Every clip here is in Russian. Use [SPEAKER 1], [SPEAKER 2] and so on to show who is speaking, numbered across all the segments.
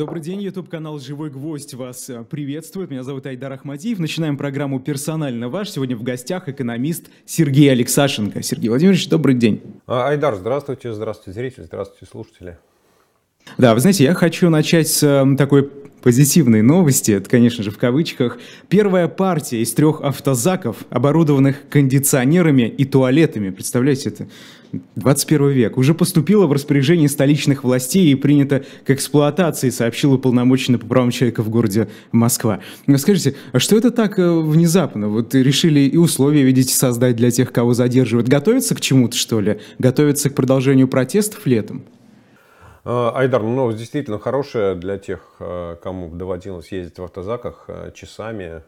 [SPEAKER 1] Добрый день, YouTube-канал «Живой гвоздь» вас э, приветствует. Меня зовут Айдар Ахмадиев. Начинаем программу «Персонально ваш». Сегодня в гостях экономист Сергей Алексашенко. Сергей Владимирович, добрый день.
[SPEAKER 2] А, Айдар, здравствуйте, здравствуйте, зрители, здравствуйте, слушатели.
[SPEAKER 1] Да, вы знаете, я хочу начать с э, такой позитивной новости, это, конечно же, в кавычках. Первая партия из трех автозаков, оборудованных кондиционерами и туалетами, представляете, это 21 век, уже поступила в распоряжение столичных властей и принята к эксплуатации, сообщил уполномоченный по правам человека в городе Москва. Скажите, а что это так э, внезапно? Вот решили и условия, видите, создать для тех, кого задерживают. Готовятся к чему-то, что ли? Готовятся к продолжению протестов летом?
[SPEAKER 2] Э, Айдар, ну, новость действительно хорошая для тех, э, кому доводилось ездить в автозаках часами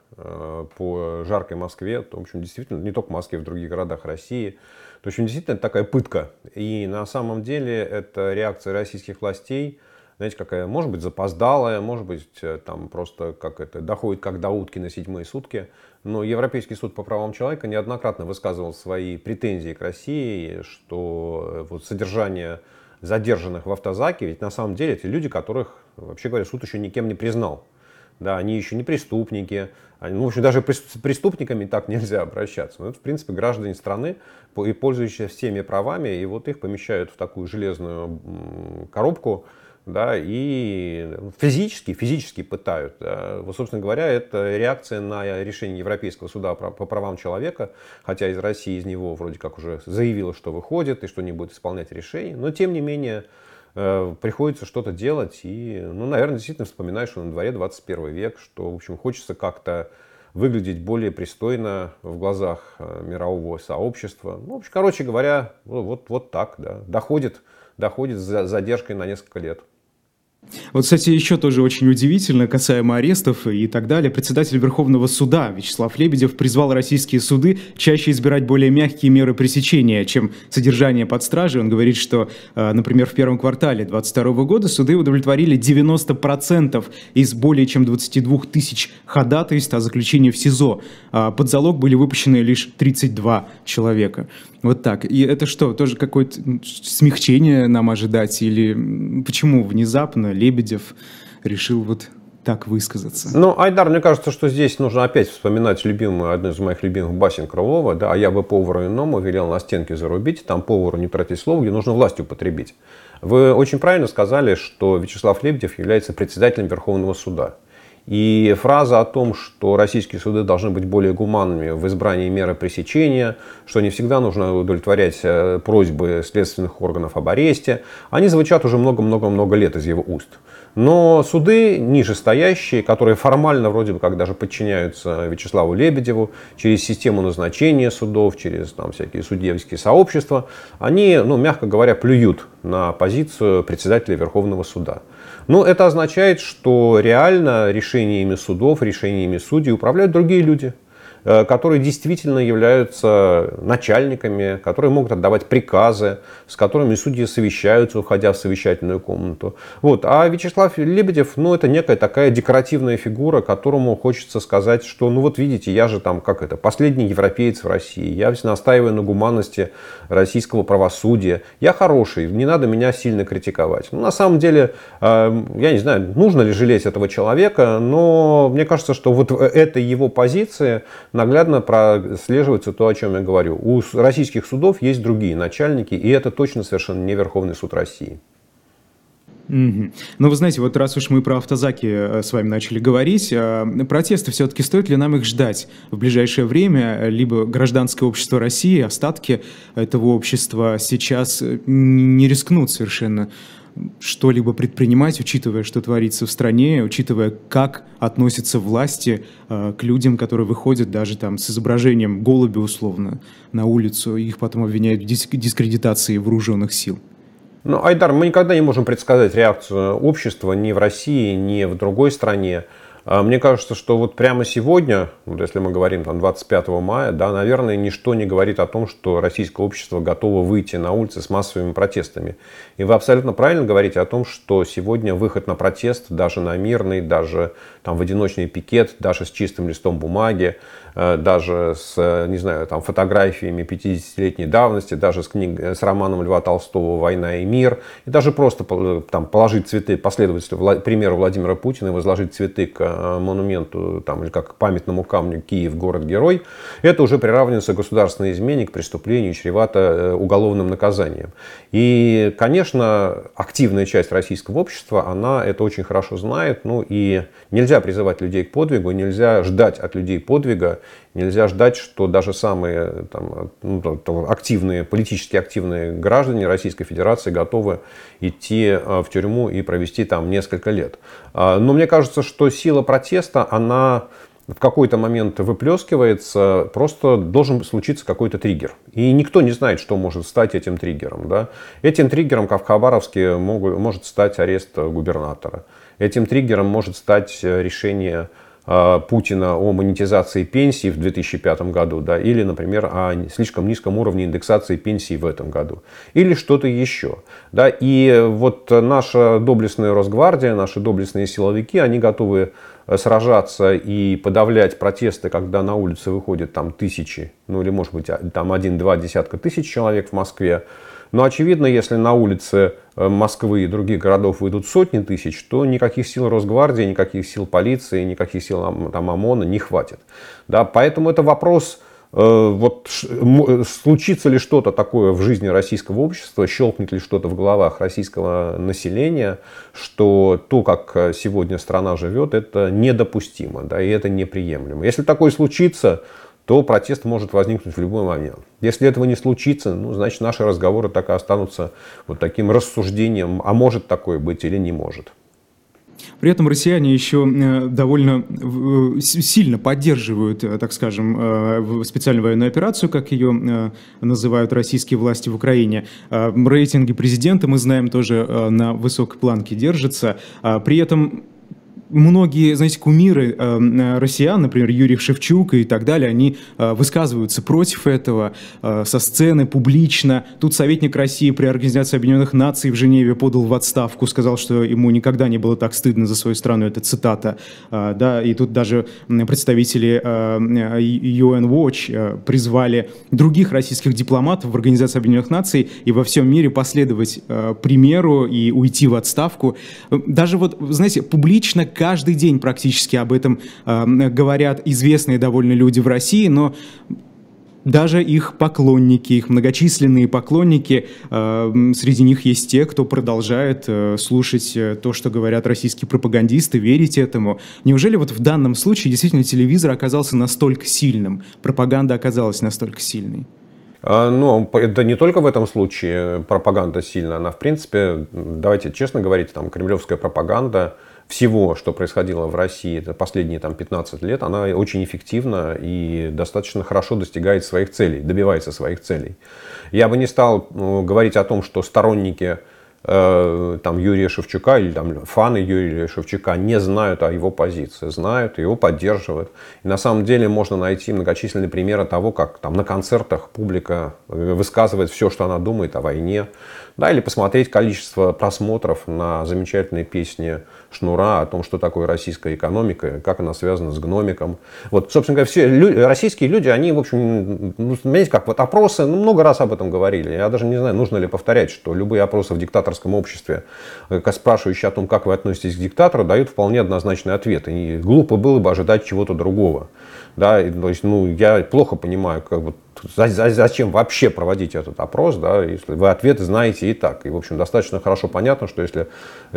[SPEAKER 2] по жаркой Москве. В общем, действительно, не только в Москве, в других городах России – в общем, действительно, это такая пытка. И на самом деле это реакция российских властей, знаете, какая, может быть, запоздалая, может быть, э, там просто как это, доходит как до утки на седьмые сутки. Но Европейский суд по правам человека неоднократно высказывал свои претензии к России, что э, вот содержание задержанных в автозаке, ведь на самом деле это люди, которых, вообще говоря, суд еще никем не признал. Да, они еще не преступники. Они, ну, в общем, даже с преступниками так нельзя обращаться. Но ну, это, в принципе, граждане страны, и пользующиеся всеми правами, и вот их помещают в такую железную коробку, да, и физически, физически пытают. Вот, собственно говоря, это реакция на решение Европейского суда по правам человека, хотя из России из него вроде как уже заявило, что выходит и что не будет исполнять решение, но тем не менее Э, приходится что-то делать. И, ну, наверное, действительно вспоминаешь, что на дворе 21 век, что, в общем, хочется как-то выглядеть более пристойно в глазах э, мирового сообщества. Ну, в общем, короче говоря, вот, вот так, да. Доходит, доходит с задержкой на несколько лет.
[SPEAKER 1] Вот, кстати, еще тоже очень удивительно, касаемо арестов и так далее. Председатель Верховного суда Вячеслав Лебедев призвал российские суды чаще избирать более мягкие меры пресечения, чем содержание под стражей. Он говорит, что, э, например, в первом квартале 2022 года суды удовлетворили 90% из более чем 22 тысяч ходатайств о заключении в СИЗО. А под залог были выпущены лишь 32 человека. Вот так. И это что, тоже какое-то смягчение нам ожидать? Или почему внезапно Лебедев решил вот так высказаться.
[SPEAKER 2] Ну, Айдар, мне кажется, что здесь нужно опять вспоминать любимую, одну из моих любимых басен Крылова, да, а я бы повару иному велел на стенке зарубить, там повару не тратить слово, где нужно власть употребить. Вы очень правильно сказали, что Вячеслав Лебедев является председателем Верховного суда. И фраза о том, что российские суды должны быть более гуманными в избрании меры пресечения, что не всегда нужно удовлетворять э, просьбы следственных органов об аресте, они звучат уже много-много-много лет из его уст. Но суды нижестоящие, которые формально вроде бы как даже подчиняются Вячеславу Лебедеву через систему назначения судов, через там, всякие судейские сообщества, они, ну, мягко говоря, плюют на позицию председателя Верховного суда. Но это означает, что реально решениями судов, решениями судей управляют другие люди. Э, которые действительно являются начальниками, которые могут отдавать приказы, с которыми судьи совещаются, уходя в совещательную комнату. Вот. А Вячеслав Лебедев, ну, это некая такая декоративная фигура, которому хочется сказать, что, ну, вот видите, я же там, как это, последний европеец в России, я настаиваю на гуманности российского правосудия, я хороший, не надо меня сильно критиковать. Ну, на самом деле, э, я не знаю, нужно ли жалеть этого человека, но мне кажется, что вот эта его позиция наглядно прослеживается то, о чем я говорю. У российских судов есть другие начальники, и это точно совершенно не Верховный суд России.
[SPEAKER 1] Угу. Ну, вы знаете, вот раз уж мы про автозаки э, с вами начали говорить, э, протесты все-таки стоит ли нам их ждать в ближайшее время? Либо гражданское общество России, остатки этого общества сейчас э, не рискнут совершенно что-либо предпринимать, учитывая, что творится в стране, учитывая, как относятся власти э, к людям, которые выходят даже там с изображением голуби условно на улицу, и их потом обвиняют в дискредитации вооруженных сил.
[SPEAKER 2] Ну, Айдар, мы никогда не можем предсказать реакцию общества ни в России, ни в другой стране. А, мне кажется, что вот прямо сегодня, вот если мы говорим там 25 мая, да, наверное, ничто не говорит о том, что российское общество готово выйти на улицы с массовыми протестами. И вы абсолютно правильно говорите о том, что сегодня выход на протест, даже на мирный, даже там в одиночный пикет, даже с чистым листом бумаги, даже с, э, не знаю, там, фотографиями 50-летней давности, даже с, книг, с романом Льва Толстого «Война и мир», и даже просто там, положить цветы, последовать примеру Владимира Путина и возложить цветы к э, монументу там, или как к памятному камню «Киев, город-герой», это уже приравнивается государственной измене, к преступлению, чревато уголовным наказанием. И, конечно, активная часть российского общества, она это очень хорошо знает, ну и нельзя призывать людей к подвигу, нельзя ждать от людей подвига, Нельзя ждать, что даже самые там, ну, активные, политически активные граждане Российской Федерации готовы идти а, в тюрьму и провести там несколько лет. А, но мне кажется, что сила протеста, она в какой-то момент выплескивается, просто должен случиться какой-то триггер. И никто не знает, что может стать этим триггером. Да? Этим триггером, в может стать арест губернатора. Этим триггером может стать решение а, Путина о монетизации пенсий в 2005 году, да, или, например, о слишком низком уровне индексации пенсий в этом году, или что-то еще. Да. И вот наша доблестная Росгвардия, наши доблестные силовики, они готовы сражаться и подавлять протесты, когда на улице выходят там тысячи, ну или может быть там один-два десятка тысяч человек в Москве, но очевидно, если на улице э, Москвы и других городов выйдут сотни тысяч, то никаких сил Росгвардии, никаких сил полиции, никаких сил там, ОМОНа не хватит. Да, поэтому это вопрос, э, вот э, случится ли что-то такое в жизни российского общества, щелкнет ли что-то в головах российского населения, что то, как сегодня страна живет, это недопустимо, да, и это неприемлемо. Если такое случится, то протест может возникнуть в любой момент. Если этого не случится, ну, значит, наши разговоры так и останутся вот таким рассуждением, а может такое быть или не может.
[SPEAKER 1] При этом россияне еще э, довольно э, сильно поддерживают, э, так скажем, специальную военную операцию, как ее называют российские власти в Украине. Рейтинги президента, мы знаем, тоже на высокой планке держатся. При этом многие, знаете, кумиры э, э, россиян, например, Юрий Шевчук и так далее, они э, высказываются против этого э, со сцены публично. Тут советник России при Организации Объединенных Наций в Женеве подал в отставку, сказал, что ему никогда не было так стыдно за свою страну, это цитата. Э, да, и тут даже представители э, UN Watch э, призвали других российских дипломатов в Организации Объединенных Наций и во всем мире последовать э, примеру и уйти в отставку. Даже вот, знаете, публично каждый день практически об этом э, говорят известные довольно люди в России, но даже их поклонники, их многочисленные поклонники, э, среди них есть те, кто продолжает э, слушать э, то, что говорят российские пропагандисты, верить этому. Неужели вот в данном случае действительно телевизор оказался настолько сильным, пропаганда оказалась настолько сильной?
[SPEAKER 2] А, ну, это не только в этом случае пропаганда сильная, она, в принципе, давайте честно говорить, там, кремлевская пропаганда, всего, что происходило в России это последние там, 15 лет, она очень эффективна и достаточно хорошо достигает своих целей, добивается своих целей. Я бы не стал ну, говорить о том, что сторонники э, там, Юрия Шевчука или там, фаны Юрия Шевчука не знают о его позиции, знают, его поддерживают. И на самом деле можно найти многочисленные примеры того, как там, на концертах публика высказывает все, что она думает о войне, да, или посмотреть количество просмотров на замечательные песни Шнура о том, что такое российская экономика, как она связана с гномиком. Вот, собственно говоря, все люди, российские люди, они, в общем, ну, знаете, как вот опросы, ну, много раз об этом говорили. Я даже не знаю, нужно ли повторять, что любые опросы в диктаторском обществе, э, спрашивающие о том, как вы относитесь к диктатору, дают вполне однозначный ответ. И глупо было бы ожидать чего-то другого. Да, то есть, ну, я плохо понимаю, как вот зачем вообще проводить этот опрос, да, если вы ответы знаете и так. И, в общем, достаточно хорошо понятно, что если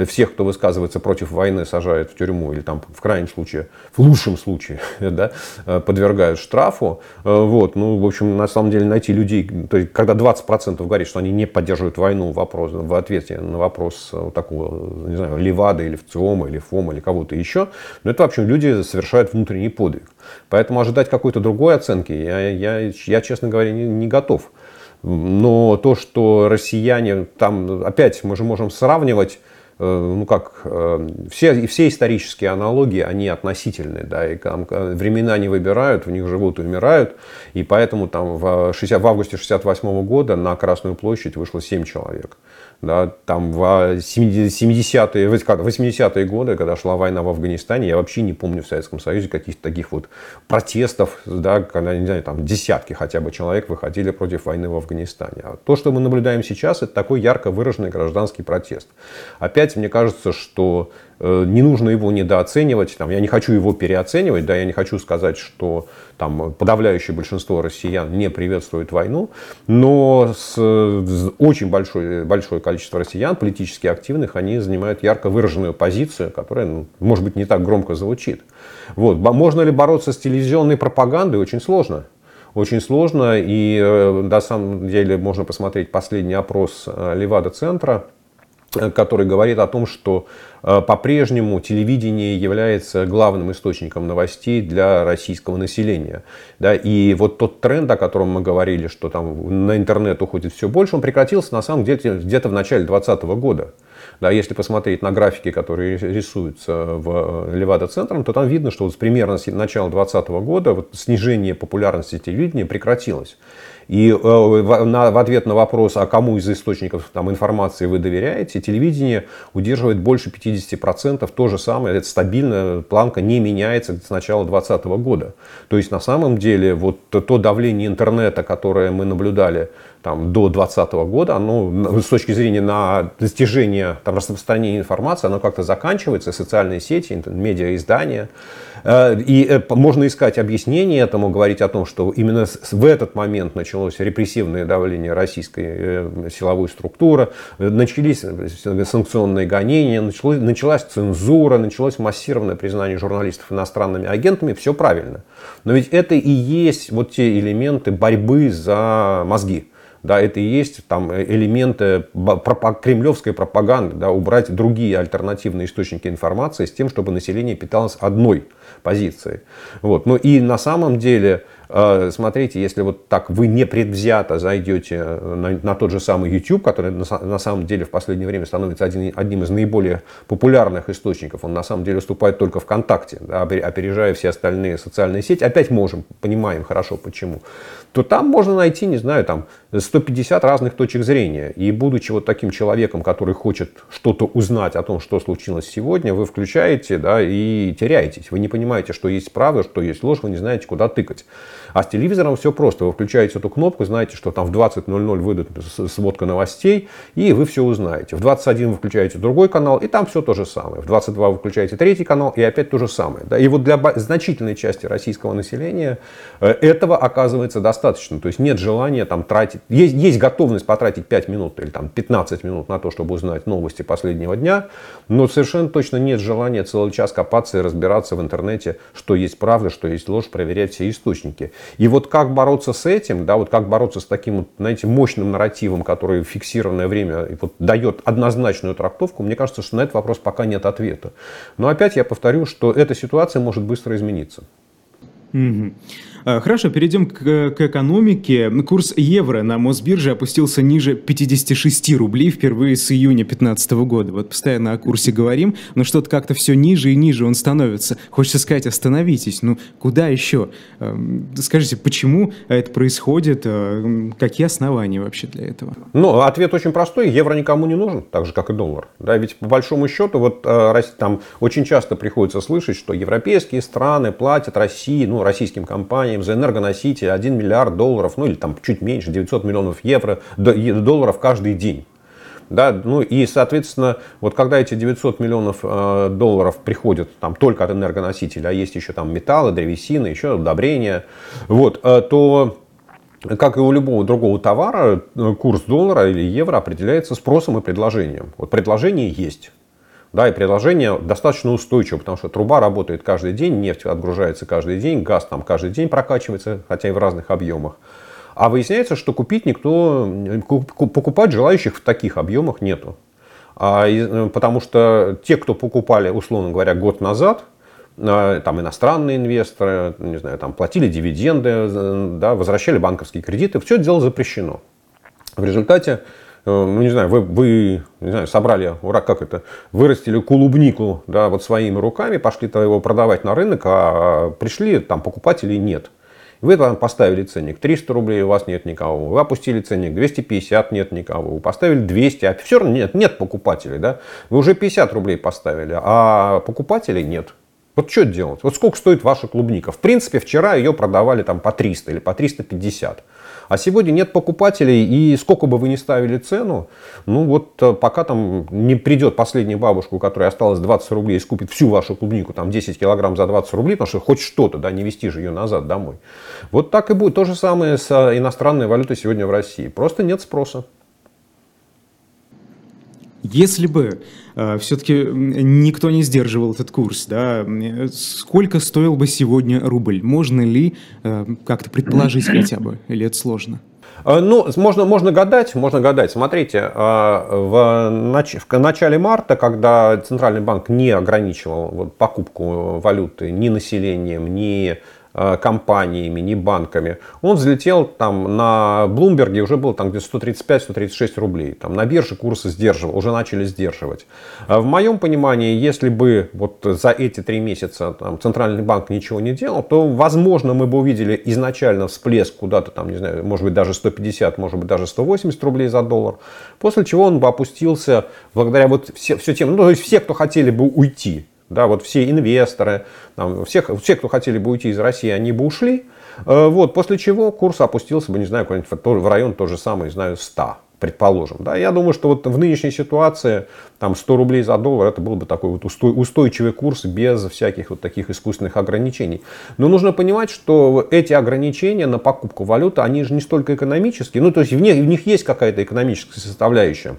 [SPEAKER 2] всех, кто высказывается против войны, сажают в тюрьму или там в крайнем случае, в лучшем случае, да, подвергают штрафу, вот, ну, в общем, на самом деле найти людей, то есть, когда 20% говорит, что они не поддерживают войну, вопрос, в ответе на вопрос вот такого, не знаю, Левада или ВЦИОМа, или ФОМа, или кого-то еще, ну, это, в общем, люди совершают внутренний подвиг. Поэтому ожидать какой-то другой оценки я, я, я честно говоря, не, не готов. Но то, что россияне там, опять мы же можем сравнивать ну как, все, все исторические аналогии, они относительные, да, и там, времена не выбирают, в них живут и умирают, и поэтому там в, 60, в августе 68 года на Красную площадь вышло 7 человек да, там в 70-е, 80-е годы, когда шла война в Афганистане, я вообще не помню в Советском Союзе каких-то таких вот протестов, да, когда, не знаю, там десятки хотя бы человек выходили против войны в Афганистане. А то, что мы наблюдаем сейчас, это такой ярко выраженный гражданский протест. Опять мне кажется, что не нужно его недооценивать. Там, я не хочу его переоценивать, да, я не хочу сказать, что там, подавляющее большинство россиян не приветствует войну, но с, с очень большое, большое количество россиян, политически активных, они занимают ярко выраженную позицию, которая, ну, может быть, не так громко звучит. Вот. Можно ли бороться с телевизионной пропагандой? Очень сложно очень сложно. И э, на самом деле можно посмотреть последний опрос э, Левада-центра, который говорит о том, что э, по-прежнему телевидение является главным источником новостей для российского населения. Да, и вот тот тренд, о котором мы говорили, что там на интернет уходит все больше, он прекратился на самом деле где-то в начале 2020 года. Да, если посмотреть на графики, которые рисуются в Левада-центром, то там видно, что вот примерно с начала 2020 года вот снижение популярности телевидения прекратилось. И э, в ответ на вопрос, а кому из источников там, информации вы доверяете, телевидение удерживает больше 50%. То же самое, это стабильная планка не меняется с начала 2020 года. То есть на самом деле вот то давление интернета, которое мы наблюдали там, до 2020 года, оно с точки зрения на достижение там, распространения информации, оно как-то заканчивается, социальные сети, медиаиздания. Э, и э, можно искать объяснение этому, говорить о том, что именно в этот момент началось репрессивное давление российской э, силовой структуры, начались санкционные гонения, началось, началась цензура, началось массированное признание журналистов иностранными агентами. Все правильно. Но ведь это и есть вот те элементы борьбы за мозги. Да, это и есть там, элементы кремлевской пропаганды, да, убрать другие альтернативные источники информации с тем, чтобы население питалось одной позицией. Вот. Ну и на самом деле а, смотрите, если вот так вы не предвзято зайдете на, на тот же самый YouTube, который на, на самом деле в последнее время становится один, одним из наиболее популярных источников, он на самом деле выступает только ВКонтакте, да, опережая все остальные социальные сети, опять можем, понимаем хорошо почему, то там можно найти, не знаю, там 150 разных точек зрения. И будучи вот таким человеком, который хочет что-то узнать о том, что случилось сегодня, вы включаете да, и теряетесь. Вы не понимаете, что есть правда, что есть ложь, вы не знаете, куда тыкать. А с телевизором все просто. Вы включаете эту кнопку, знаете, что там в 20.00 выйдет сводка новостей, и вы все узнаете. В 21 вы включаете другой канал, и там все то же самое. В 22 вы включаете третий канал, и опять то же самое. И вот для значительной части российского населения э, этого оказывается достаточно. То есть нет желания там тратить, есть, есть готовность потратить 5 минут или там 15 минут на то, чтобы узнать новости последнего дня, но совершенно точно нет желания целый час копаться и разбираться в интернете, что есть правда, что есть ложь, проверять все источники. И вот как бороться с этим, да, вот как бороться с таким, знаете, мощным нарративом, который в фиксированное время вот, дает однозначную трактовку, мне кажется, что на этот вопрос пока нет ответа. Но опять я повторю, что эта ситуация может быстро измениться.
[SPEAKER 1] Угу. Хорошо, перейдем к, к экономике. Курс евро на Мосбирже опустился ниже 56 рублей впервые с июня 2015 года. Вот постоянно о курсе говорим, но что-то как-то все ниже и ниже он становится. Хочется сказать, остановитесь. Ну, куда еще? Эм, скажите, почему это происходит? Э, какие основания вообще для этого?
[SPEAKER 2] Ну, ответ очень простой. Евро никому не нужен, так же, как и доллар. Да, ведь по большому счету, вот э, там очень часто приходится слышать, что европейские страны платят России, ну, российским компаниям, компаниям за энергоносители 1 миллиард долларов, ну или там чуть меньше, 900 миллионов евро, долларов каждый день. Да, ну и, соответственно, вот когда эти 900 миллионов э, долларов приходят там только от энергоносителя, а есть еще там металлы, древесина, еще удобрения, вот, э, то как и у любого другого товара, э, курс доллара или евро определяется спросом и предложением. Вот предложение есть. Да, и предложение достаточно устойчиво, потому что труба работает каждый день, нефть отгружается каждый день, газ там каждый день прокачивается, хотя и в разных объемах. А выясняется, что купить никто, покупать желающих в таких объемах нету. А, э, потому что те, кто покупали, условно говоря, год назад, э, там иностранные инвесторы, не знаю, там платили дивиденды, э, да, возвращали банковские кредиты, все это дело запрещено. В результате ну не знаю, вы, вы не знаю, собрали, ура, как это, вырастили клубнику, да, вот своими руками, пошли-то его продавать на рынок, а пришли там покупателей нет. Вы там поставили ценник 300 рублей, у вас нет никого. Вы опустили ценник 250, нет никого. Вы поставили 200, а все равно нет, нет покупателей. Да? Вы уже 50 рублей поставили, а покупателей нет. Вот что делать? Вот сколько стоит ваша клубника? В принципе, вчера ее продавали там по 300 или по 350. А сегодня нет покупателей, и сколько бы вы ни ставили цену, ну вот э, пока там не придет последняя бабушка, у которой осталось 20 рублей, и скупит всю вашу клубнику, там 10 килограмм за 20 рублей, потому что хоть что-то, да, не вести же ее назад домой. Вот так и будет. То же самое с э, иностранной валютой сегодня в России. Просто нет спроса.
[SPEAKER 1] Если бы э, все-таки никто не сдерживал этот курс, да, сколько стоил бы сегодня рубль? Можно ли э, как-то предположить хотя бы, или это сложно?
[SPEAKER 2] Э, ну, можно, можно гадать, можно гадать. Смотрите, э, в, нач... в начале марта, когда Центральный банк не ограничивал покупку валюты ни населением, ни Э, компаниями, не банками. Он взлетел там на Блумберге, уже был там где-то 135-136 рублей. Там на бирже курсы сдерживал, уже начали сдерживать. А в моем понимании, если бы вот за эти три месяца там, Центральный банк ничего не делал, то, возможно, мы бы увидели изначально всплеск куда-то там, не знаю, может быть, даже 150, может быть, даже 180 рублей за доллар. После чего он бы опустился благодаря вот все, все тем, ну, то есть все, кто хотели бы уйти да, вот все инвесторы, там, всех, все, кто хотели бы уйти из России, они бы ушли. Э, вот, после чего курс опустился бы, не знаю, в район то же не знаю, 100 предположим. Да, я думаю, что вот в нынешней ситуации там 100 рублей за доллар это был бы такой вот устойчивый курс без всяких вот таких искусственных ограничений. Но нужно понимать, что эти ограничения на покупку валюты, они же не столько экономические, ну то есть в них, в них есть какая-то экономическая составляющая.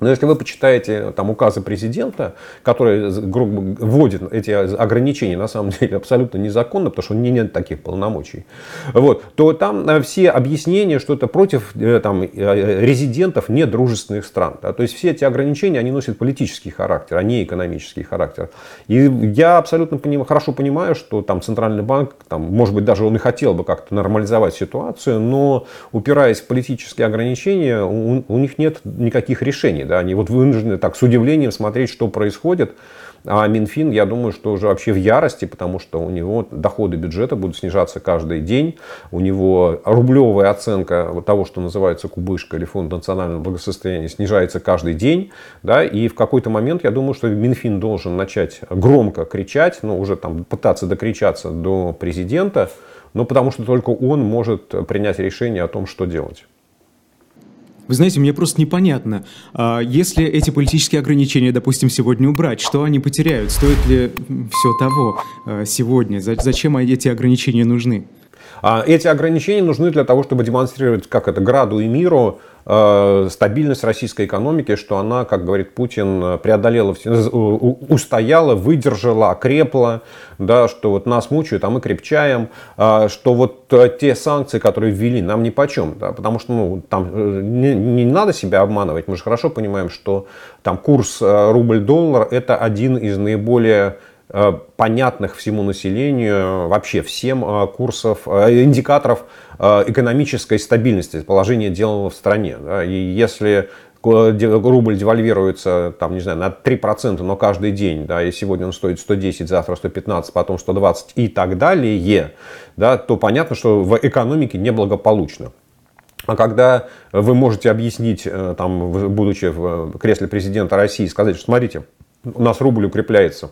[SPEAKER 2] Но если вы почитаете там, указы президента, который вводит эти ограничения, на самом деле абсолютно незаконно, потому что у него нет таких полномочий, вот, то там э, все объяснения, что это против э, там, э, резидентов недружественных стран. Да, то есть все эти ограничения, они носят политический характер, а не экономический характер. И я абсолютно поним, хорошо понимаю, что там Центральный банк, там, может быть, даже он и хотел бы как-то нормализовать ситуацию, но упираясь в политические ограничения, у, у них нет никаких решений да, они вот вынуждены так с удивлением смотреть, что происходит. А Минфин, я думаю, что уже вообще в ярости, потому что у него доходы бюджета будут снижаться каждый день. У него рублевая оценка того, что называется кубышка или фонд национального благосостояния, снижается каждый день. Да, и в какой-то момент, я думаю, что Минфин должен начать громко кричать, ну, уже там пытаться докричаться до президента, но потому что только он может принять решение о том, что делать.
[SPEAKER 1] Вы знаете, мне просто непонятно, а если эти политические ограничения, допустим, сегодня убрать, что они потеряют? Стоит ли все того а, сегодня? Зачем эти ограничения нужны?
[SPEAKER 2] А эти ограничения нужны для того, чтобы демонстрировать, как это, граду и миру стабильность российской экономики, что она, как говорит Путин, преодолела, устояла, выдержала, окрепла, да, что вот нас мучают, а мы крепчаем, а, что вот э, те санкции, которые ввели, нам ни почем, да, потому что ну, там э, не, не надо себя обманывать, мы же хорошо понимаем, что там курс рубль-доллар это один из наиболее Э, понятных всему населению, вообще всем э, курсов, э, индикаторов экономической стабильности, положения дел в стране. И если рубль девальвируется, там, не знаю, на 3%, но каждый день, да, и сегодня он стоит 110, завтра 115, потом 120 и так далее, да, то понятно, что в экономике неблагополучно. А когда вы можете объяснить, там, будучи в кресле президента России, сказать, что смотрите, у нас рубль укрепляется,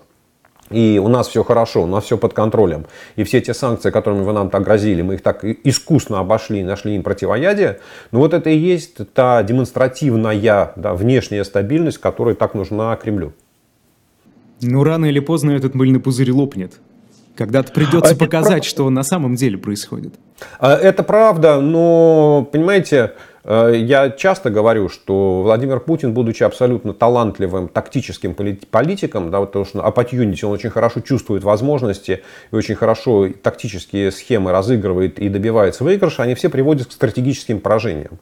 [SPEAKER 2] и у нас все хорошо, у нас все под контролем. И все те санкции, которыми вы нам так грозили, мы их так искусно обошли, нашли им противоядие. Но вот это и есть та демонстративная да, внешняя стабильность, которая так нужна Кремлю.
[SPEAKER 1] Ну, рано или поздно этот мыльный пузырь лопнет. Когда-то придется а показать, что на самом деле происходит.
[SPEAKER 2] А, это правда, но, понимаете, я часто говорю, что Владимир Путин, будучи абсолютно талантливым тактическим политиком, да, потому что opportunity, он очень хорошо чувствует возможности и очень хорошо тактические схемы разыгрывает и добивается выигрыша, они все приводят к стратегическим поражениям.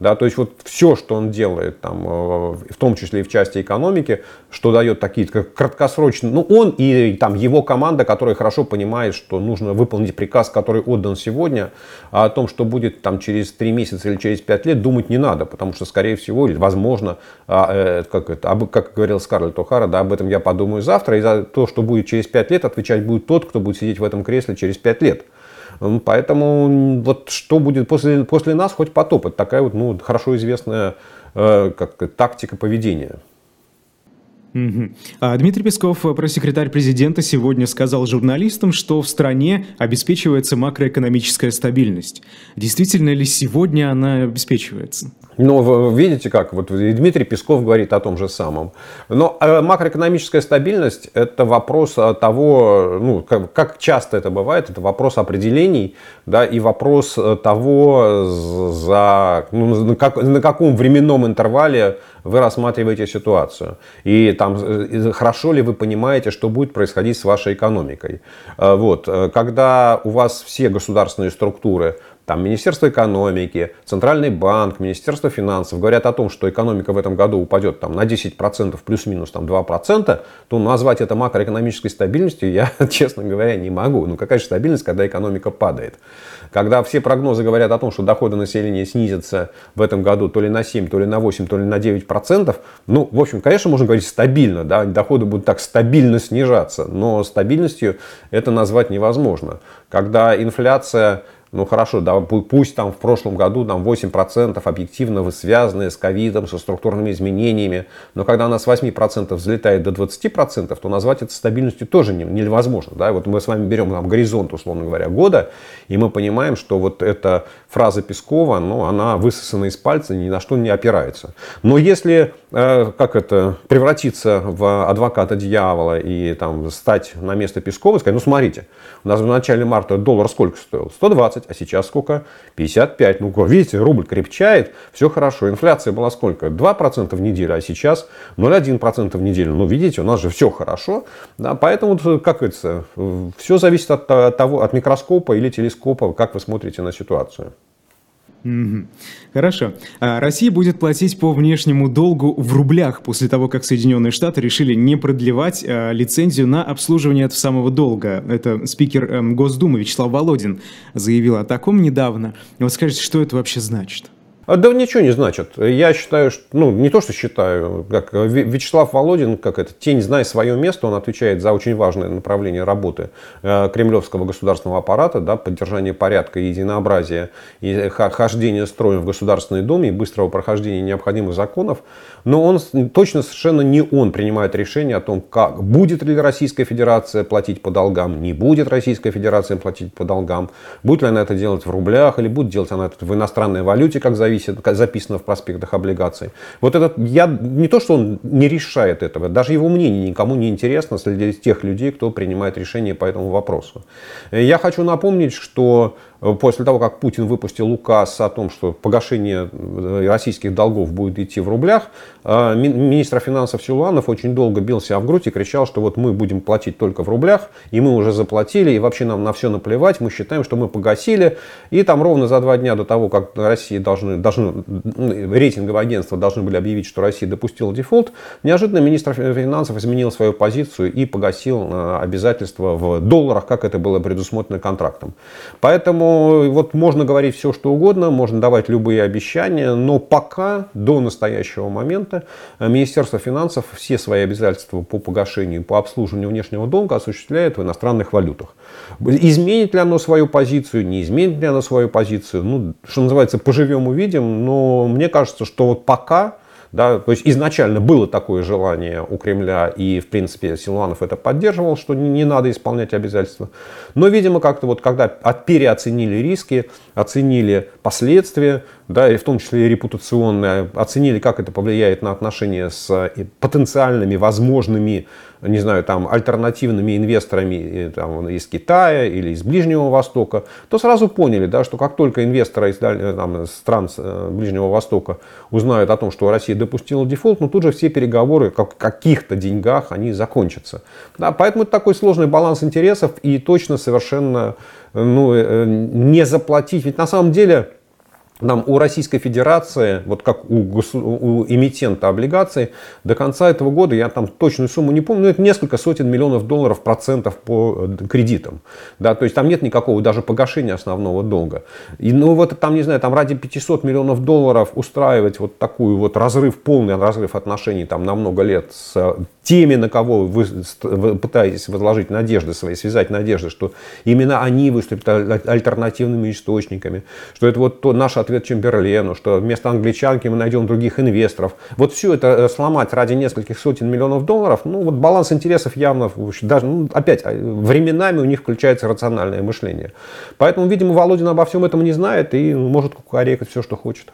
[SPEAKER 2] Да, то есть вот все, что он делает, там, э, в том числе и в части экономики, что дает такие краткосрочные, ну он и там его команда, которая хорошо понимает, что нужно выполнить приказ, который отдан сегодня, а о том, что будет там через три месяца или через пять лет, думать не надо, потому что, скорее всего, или возможно, а, э, как, это, как говорил Скарлетт О'Хара, да, об этом я подумаю завтра, и за то, что будет через пять лет, отвечать будет тот, кто будет сидеть в этом кресле через пять лет. Поэтому вот что будет после, после нас, хоть потоп. Это такая вот ну, хорошо известная э, как, тактика поведения.
[SPEAKER 1] А Дмитрий Песков, пресс-секретарь президента, сегодня сказал журналистам, что в стране обеспечивается макроэкономическая стабильность. Действительно ли сегодня она обеспечивается?
[SPEAKER 2] Ну, видите как, вот Дмитрий Песков говорит о том же самом. Но э, макроэкономическая стабильность – это вопрос того, ну, как, как часто это бывает, это вопрос определений, да, и вопрос того, за, ну, на, как, на каком временном интервале вы рассматриваете ситуацию. И там, э, хорошо ли вы понимаете, что будет происходить с вашей экономикой. Э, вот. Когда у вас все государственные структуры там Министерство экономики, Центральный банк, Министерство финансов говорят о том, что экономика в этом году упадет там, на 10% плюс-минус там, 2%, то назвать это макроэкономической стабильностью я, честно говоря, не могу. Ну какая же стабильность, когда экономика падает? Когда все прогнозы говорят о том, что доходы населения снизятся в этом году то ли на 7, то ли на 8, то ли на 9%, ну, в общем, конечно, можно говорить стабильно, да, доходы будут так стабильно снижаться, но стабильностью это назвать невозможно. Когда инфляция ну хорошо, да, пусть там в прошлом году там 8% объективно вы связаны с ковидом, со структурными изменениями, но когда она с 8% взлетает до 20%, то назвать это стабильностью тоже невозможно. Да? Вот мы с вами берем там, горизонт, условно говоря, года, и мы понимаем, что вот эта фраза Пескова, ну, она высосана из пальца, ни на что не опирается. Но если, э, как это, превратиться в адвоката дьявола и там стать на место Пескова, сказать, ну смотрите, у нас в начале марта доллар сколько стоил? 120 20, а сейчас сколько? 55. Ну, видите, рубль крепчает, все хорошо. Инфляция была сколько? 2% в неделю, а сейчас 0,1% в неделю. Ну, видите, у нас же все хорошо. Да, поэтому, как это, все зависит от того, от микроскопа или телескопа, как вы смотрите на ситуацию.
[SPEAKER 1] Хорошо. А Россия будет платить по внешнему долгу в рублях после того, как Соединенные Штаты решили не продлевать а, лицензию на обслуживание этого самого долга. Это спикер эм, Госдумы Вячеслав Володин заявил о таком недавно. Вот скажите, что это вообще значит?
[SPEAKER 2] А, да ничего не значит. Я считаю, что, ну, не то, что считаю, как Вячеслав Володин, как это, тень, зная свое место, он отвечает за очень важное направление работы э, кремлевского государственного аппарата, да, поддержание порядка и единообразия, и хождение строем в Государственной Думе, и быстрого прохождения необходимых законов. Но он точно совершенно не он принимает решение о том, как будет ли Российская Федерация платить по долгам, не будет Российская Федерация платить по долгам, будет ли она это делать в рублях, или будет делать она это в иностранной валюте, как зависит зависит, записано в проспектах облигаций. Вот этот, я, не то, что он не решает этого, даже его мнение никому не интересно среди тех людей, кто принимает решение по этому вопросу. Я хочу напомнить, что после того, как Путин выпустил указ о том, что погашение э, российских долгов будет идти в рублях, э, министр финансов Силуанов очень долго бился в грудь и кричал, что вот мы будем платить только в рублях, и мы уже заплатили, и вообще нам на все наплевать, мы считаем, что мы погасили. И там ровно за два дня до того, как России должны, должны рейтинговые агентства должны были объявить, что Россия допустила дефолт, неожиданно министр финансов изменил свою позицию и погасил э, обязательства в долларах, как это было предусмотрено контрактом. Поэтому вот можно говорить все, что угодно, можно давать любые обещания, но пока, до настоящего момента, Министерство финансов все свои обязательства по погашению, по обслуживанию внешнего долга осуществляет в иностранных валютах. Изменит ли оно свою позицию, не изменит ли оно свою позицию, ну, что называется, поживем увидим, но мне кажется, что вот пока да, то есть изначально было такое желание у Кремля, и в принципе Силуанов это поддерживал, что не, не надо исполнять обязательства. Но, видимо, как-то вот когда переоценили риски, оценили последствия, да, и в том числе и репутационные, оценили, как это повлияет на отношения с потенциальными, возможными не знаю, там, альтернативными инвесторами там, из Китая или из Ближнего Востока, то сразу поняли, да, что как только инвесторы из там, стран э, Ближнего Востока узнают о том, что Россия допустила дефолт, ну тут же все переговоры о каких-то деньгах, они закончатся. Да, поэтому это такой сложный баланс интересов и точно совершенно ну, э, не заплатить. Ведь на самом деле нам у Российской Федерации, вот как у, у эмитента облигаций, до конца этого года, я там точную сумму не помню, но это несколько сотен миллионов долларов процентов по э, кредитам. Да, то есть там нет никакого даже погашения основного долга. И ну вот там, не знаю, там ради 500 миллионов долларов устраивать вот такую вот разрыв, полный разрыв отношений там на много лет с теми, на кого вы, пытаетесь возложить надежды свои, связать надежды, что именно они выступят альтернативными источниками, что это вот то, наш ответ Чемберлену, что вместо англичанки мы найдем других инвесторов. Вот все это э, сломать ради нескольких сотен миллионов долларов, ну вот баланс интересов явно, даже, ну, опять, а, временами у них включается рациональное мышление. Поэтому, видимо, Володин обо всем этом не знает и может кукарекать все, что хочет.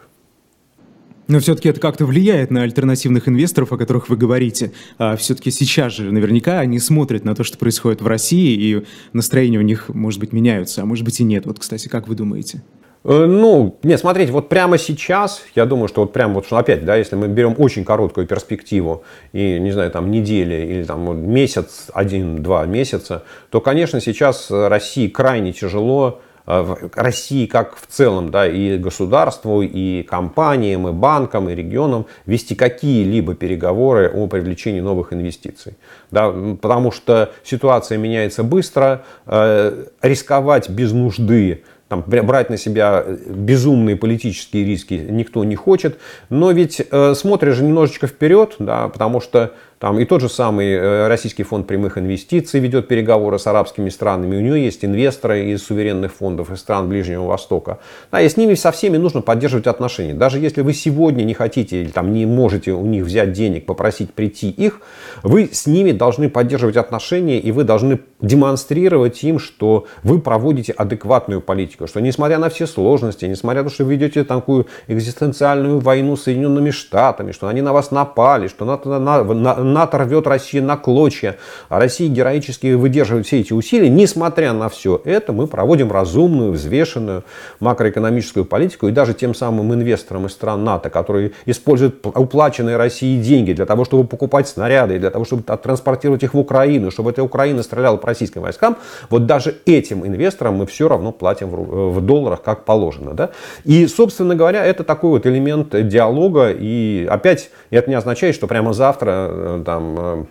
[SPEAKER 1] Но все-таки это как-то влияет на альтернативных инвесторов, о которых вы говорите. А все-таки сейчас же наверняка они смотрят на то, что происходит в России, и настроения у них, может быть, меняются, а может быть и нет. Вот, кстати, как вы думаете?
[SPEAKER 2] Э, ну, не, смотрите, вот прямо сейчас, я думаю, что вот прямо вот, что опять, да, если мы берем очень короткую перспективу и, не знаю, там недели или там месяц, один-два месяца, то, конечно, сейчас России крайне тяжело России как в целом, да, и государству, и компаниям, и банкам, и регионам вести какие-либо переговоры о привлечении новых инвестиций. Да, потому что ситуация меняется быстро, э, рисковать без нужды там, брать на себя безумные политические риски никто не хочет. Но ведь э, смотришь же немножечко вперед, да, потому что там и тот же самый э, Российский фонд прямых инвестиций ведет переговоры с арабскими странами. У него есть инвесторы из суверенных фондов из стран Ближнего Востока. Да, и с ними со всеми нужно поддерживать отношения. Даже если вы сегодня не хотите или там, не можете у них взять денег, попросить прийти их, вы с ними должны поддерживать отношения и вы должны демонстрировать им, что вы проводите адекватную политику. Что несмотря на все сложности, несмотря на то, что вы ведете такую экзистенциальную войну с Соединенными Штатами, что они на вас напали, что НАТО, на, на, НАТО рвет Россию на клочья, Россия героически выдерживает все эти усилия. Несмотря на все это, мы проводим разумную, взвешенную макроэкономическую политику. И даже тем самым инвесторам из стран НАТО, которые используют уплаченные России деньги для того, чтобы покупать снаряды, для того, чтобы транспортировать их в Украину, чтобы эта Украина стреляла по российским войскам, вот даже этим инвесторам мы все равно платим в долларах, как положено. Да? И, собственно говоря, это такой вот элемент диалога. И опять это не означает, что прямо завтра э, там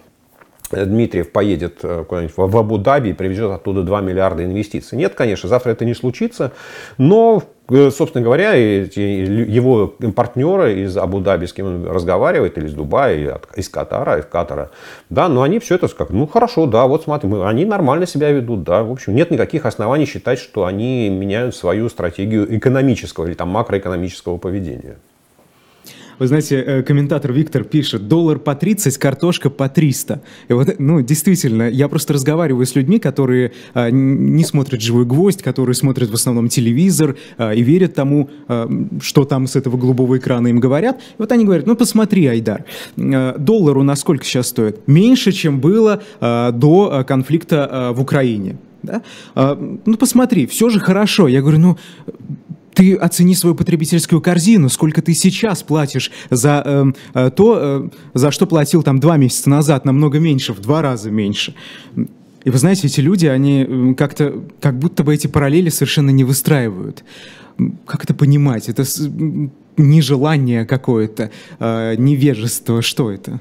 [SPEAKER 2] э, Дмитриев поедет э, куда-нибудь в Абу-Даби и привезет оттуда 2 миллиарда инвестиций. Нет, конечно, завтра это не случится, но, э, собственно говоря, его партнеры из Абу-Даби, с кем он разговаривает, или из Дубая, из Катара, из Катара, да, но они все это как, ну хорошо, да, вот смотри, они нормально себя ведут, да, в общем, нет никаких оснований считать, что они меняют свою стратегию экономического или там макроэкономического поведения.
[SPEAKER 1] Вы знаете, э, комментатор Виктор пишет, доллар по 30, картошка по 300. И вот, ну, действительно, я просто разговариваю с людьми, которые а, не смотрят «Живой гвоздь», которые смотрят в основном телевизор а, и верят тому, а, что там с этого голубого экрана им говорят. И вот они говорят, ну, посмотри, Айдар, а, доллар у нас сколько сейчас стоит? Меньше, чем было до конфликта в Украине. Да? Ну, посмотри, все же хорошо. Я говорю, ну, ты оцени свою потребительскую корзину, сколько ты сейчас платишь за э, э, то, э, за что платил там два месяца назад, намного меньше, в два раза меньше. И вы знаете, эти люди, они как-то, как будто бы эти параллели совершенно не выстраивают. Как это понимать? Это нежелание какое-то, э, невежество, что это?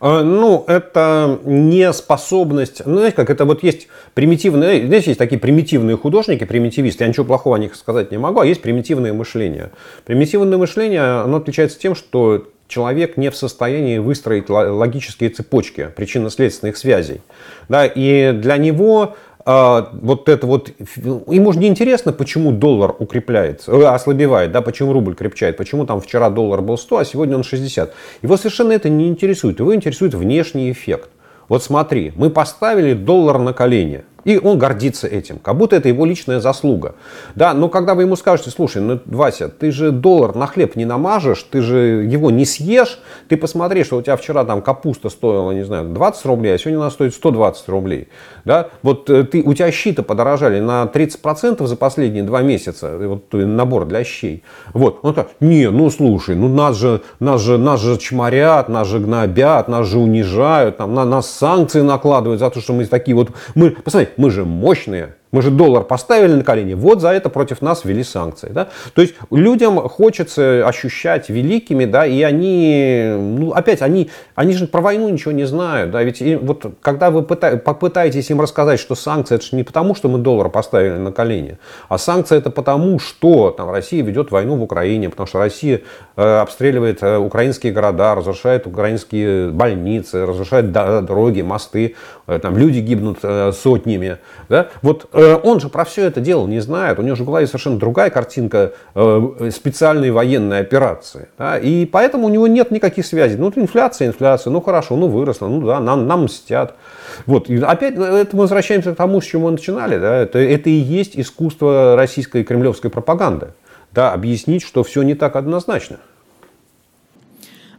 [SPEAKER 2] А, ну, это не способность, ну, знаете, как это вот есть примитивные, здесь есть такие примитивные художники, примитивисты, я ничего плохого о них сказать не могу, а есть примитивное мышление. Примитивное мышление, оно отличается тем, что человек не в состоянии выстроить логические цепочки причинно-следственных связей. Да, и для него а, вот это вот, ему же не интересно, почему доллар укрепляется, э, ослабевает, да, почему рубль крепчает, почему там вчера доллар был 100, а сегодня он 60. Его совершенно это не интересует, его интересует внешний эффект. Вот смотри, мы поставили доллар на колени – и он гордится этим, как будто это его личная заслуга. Да, но когда вы ему скажете, слушай, ну, Вася, ты же доллар на хлеб не намажешь, ты же его не съешь, ты посмотри, что у тебя вчера там капуста стоила, не знаю, 20 рублей, а сегодня она стоит 120 рублей. Да? Вот э, ты, у тебя щи-то подорожали на 30% за последние два месяца, вот набор для щей. Вот, он так, не, ну слушай, ну нас же, нас же, нас же чморят, нас же гнобят, нас же унижают, там, на нас санкции накладывают за то, что мы такие вот, мы, посмотри, мы же мощные, Мы же доллар поставили на колени, вот за это против нас ввели санкции. Да? То есть людям хочется ощущать великими, да, и они, ну, опять, они, они же про войну ничего не знают. Да? Ведь и, вот, когда вы пыта, попытаетесь им рассказать, что санкции это же не потому, что мы доллар поставили на колени, а санкции это потому, что там, Россия ведет войну в Украине, потому что Россия э, обстреливает э, украинские города, разрушает украинские больницы, разрушает дороги, мосты, э, там люди гибнут э, сотнями. Да? Вот Э, он же про все это дело не знает. У него же голове совершенно другая картинка э, специальной военной операции. Да? И поэтому у него нет никаких связей. Ну, инфляция, инфляция, ну хорошо, ну выросла, ну да, нам, нам мстят. Вот. И опять это мы возвращаемся к тому, с чего мы начинали. Да? Это, это и есть искусство российской кремлевской пропаганды. Да? Объяснить, что все не так однозначно.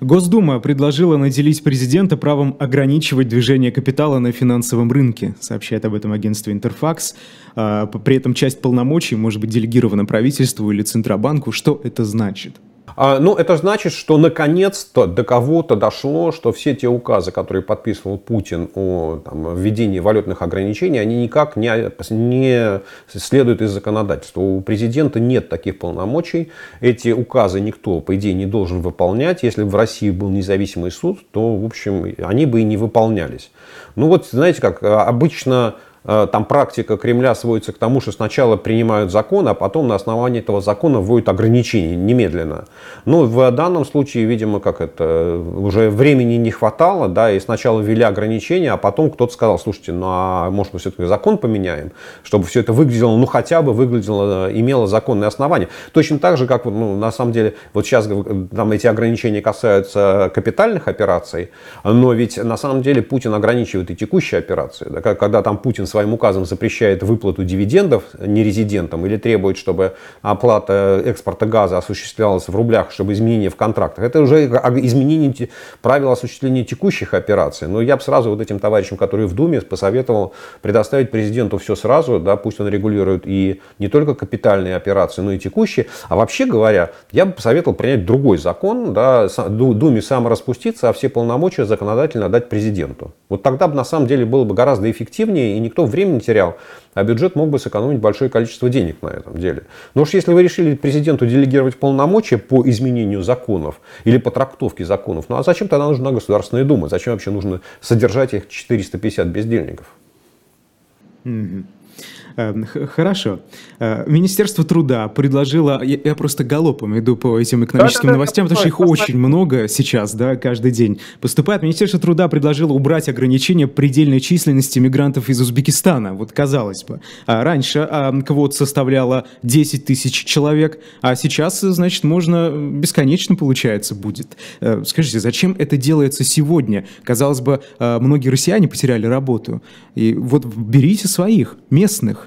[SPEAKER 1] Госдума предложила наделить президента правом ограничивать движение капитала на финансовом рынке, сообщает об этом агентство Интерфакс. А, при этом часть полномочий может быть делегирована правительству или Центробанку. Что это значит?
[SPEAKER 2] А, ну, это значит, что наконец-то до кого-то дошло, что все те указы, которые подписывал Путин о там, введении валютных ограничений, они никак не, не следуют из законодательства. У президента нет таких полномочий. Эти указы никто, по идее, не должен выполнять. Если бы в России был независимый суд, то, в общем, они бы и не выполнялись. Ну вот, знаете, как обычно Э, там практика Кремля сводится к тому, что сначала принимают закон, а потом на основании этого закона вводят ограничения немедленно. Ну, в данном случае, видимо, как это, уже времени не хватало, да, и сначала ввели ограничения, а потом кто-то сказал, слушайте, ну, а может мы все-таки закон поменяем, чтобы все это выглядело, ну, хотя бы выглядело, имело законное основание. Точно так же, как, ну, на самом деле, вот сейчас там эти ограничения касаются капитальных операций, но ведь на самом деле Путин ограничивает и текущие операции. Да, когда там Путин своим указом запрещает выплату дивидендов нерезидентам или требует, чтобы оплата экспорта газа осуществлялась в рублях, чтобы изменения в контрактах, это уже изменение правил осуществления текущих операций. Но я бы сразу вот этим товарищам, которые в Думе, посоветовал предоставить президенту все сразу, да, пусть он регулирует и не только капитальные операции, но и текущие. А вообще говоря, я бы посоветовал принять другой закон, да, Думе самораспуститься, а все полномочия законодательно дать президенту. Вот тогда бы на самом деле было бы гораздо эффективнее, и никто времени терял, а бюджет мог бы сэкономить большое количество денег на этом деле. Но уж если вы решили президенту делегировать полномочия по изменению законов или по трактовке законов, ну а зачем тогда нужна Государственная Дума? Зачем вообще нужно содержать их 450 бездельников?
[SPEAKER 1] Mm-hmm. Эм, хорошо. Э, Министерство труда предложило, я просто галопом иду по этим экономическим новостям, потому что их очень много сейчас, да, каждый день поступает. Министерство труда предложило убрать ограничения предельной численности мигрантов из Узбекистана. Вот казалось бы. А раньше а, квот составляла 10 тысяч человек, а сейчас, значит, можно бесконечно, получается, будет. Э, скажите, зачем это делается сегодня? Казалось бы, э, многие россияне потеряли работу. И вот берите своих, местных.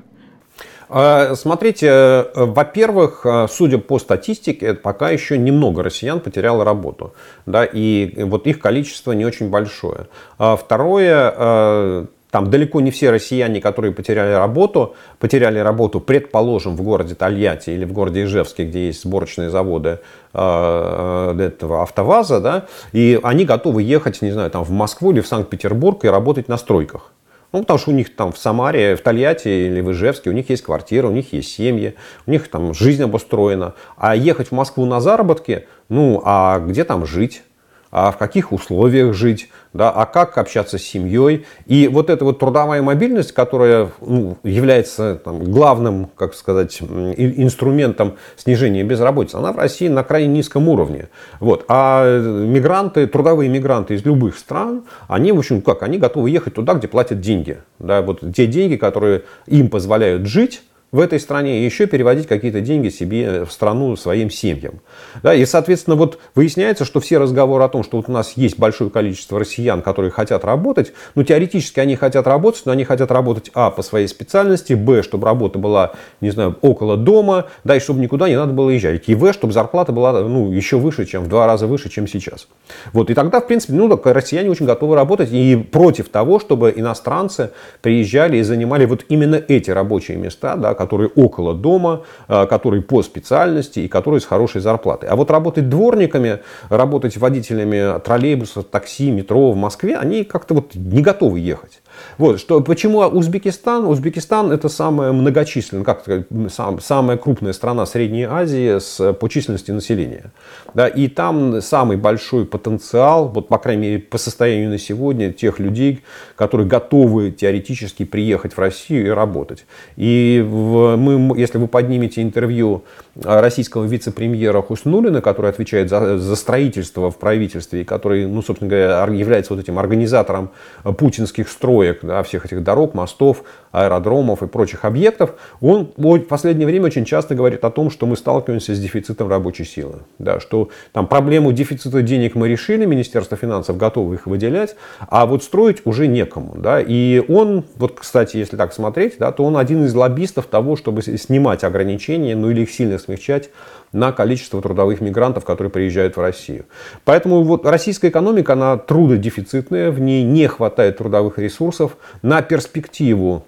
[SPEAKER 2] А, смотрите, э, во-первых, э, судя по статистике, пока еще немного россиян потеряло работу. Да, и вот их количество не очень большое. А второе, э, там далеко не все россияне, которые потеряли работу, потеряли работу, предположим, в городе Тольятти или в городе Ижевске, где есть сборочные заводы этого АвтоВАЗа, да, и они готовы ехать, не знаю, там в Москву или в Санкт-Петербург и работать на стройках. Ну, потому что у них там в Самаре, в Тольятти или в Ижевске у них есть квартира, у них есть семьи, у них там жизнь обустроена. А ехать в Москву на заработки, ну, а где там жить? А в каких условиях жить, да, а как общаться с семьей. И вот эта вот трудовая мобильность, которая ну, является там, главным, как сказать, инструментом снижения безработицы, она в России на крайне низком уровне. Вот. А мигранты, трудовые мигранты из любых стран, они, в общем, как, они готовы ехать туда, где платят деньги. Да, вот те деньги, которые им позволяют жить, в этой стране и еще переводить какие-то деньги себе в страну своим семьям. Да, и, соответственно, вот выясняется, что все разговоры о том, что вот у нас есть большое количество россиян, которые хотят работать, ну, теоретически они хотят работать, но они хотят работать, а, по своей специальности, б, чтобы работа была, не знаю, около дома, да, и чтобы никуда не надо было езжать, и в, чтобы зарплата была, ну, еще выше, чем в два раза выше, чем сейчас. Вот, и тогда, в принципе, ну, так, россияне очень готовы работать и против того, чтобы иностранцы приезжали и занимали вот именно эти рабочие места, да, которые около дома, которые по специальности и которые с хорошей зарплатой. А вот работать дворниками, работать водителями троллейбусов, такси, метро в Москве, они как-то вот не готовы ехать. Вот, что, почему Узбекистан? Узбекистан это самая многочисленная, как сам, самая крупная страна Средней Азии с, по численности населения. Да, и там самый большой потенциал, вот, по крайней мере, по состоянию на сегодня, тех людей, которые готовы теоретически приехать в Россию и работать. И в, мы, если вы поднимете интервью российского вице-премьера Хуснулина, который отвечает за, за строительство в правительстве, и который, ну, собственно говоря, является вот этим организатором путинских строек, да, всех этих дорог, мостов, аэродромов и прочих объектов, он в последнее время очень часто говорит о том, что мы сталкиваемся с дефицитом рабочей силы. Да, что там проблему дефицита денег мы решили, Министерство финансов готово их выделять, а вот строить уже некому. Да, и он, вот, кстати, если так смотреть, да, то он один из лоббистов того, чтобы снимать ограничения, ну или их сильно смягчать на количество трудовых мигрантов, которые приезжают в Россию. Поэтому вот российская экономика, она трудодефицитная, в ней не хватает трудовых ресурсов. На перспективу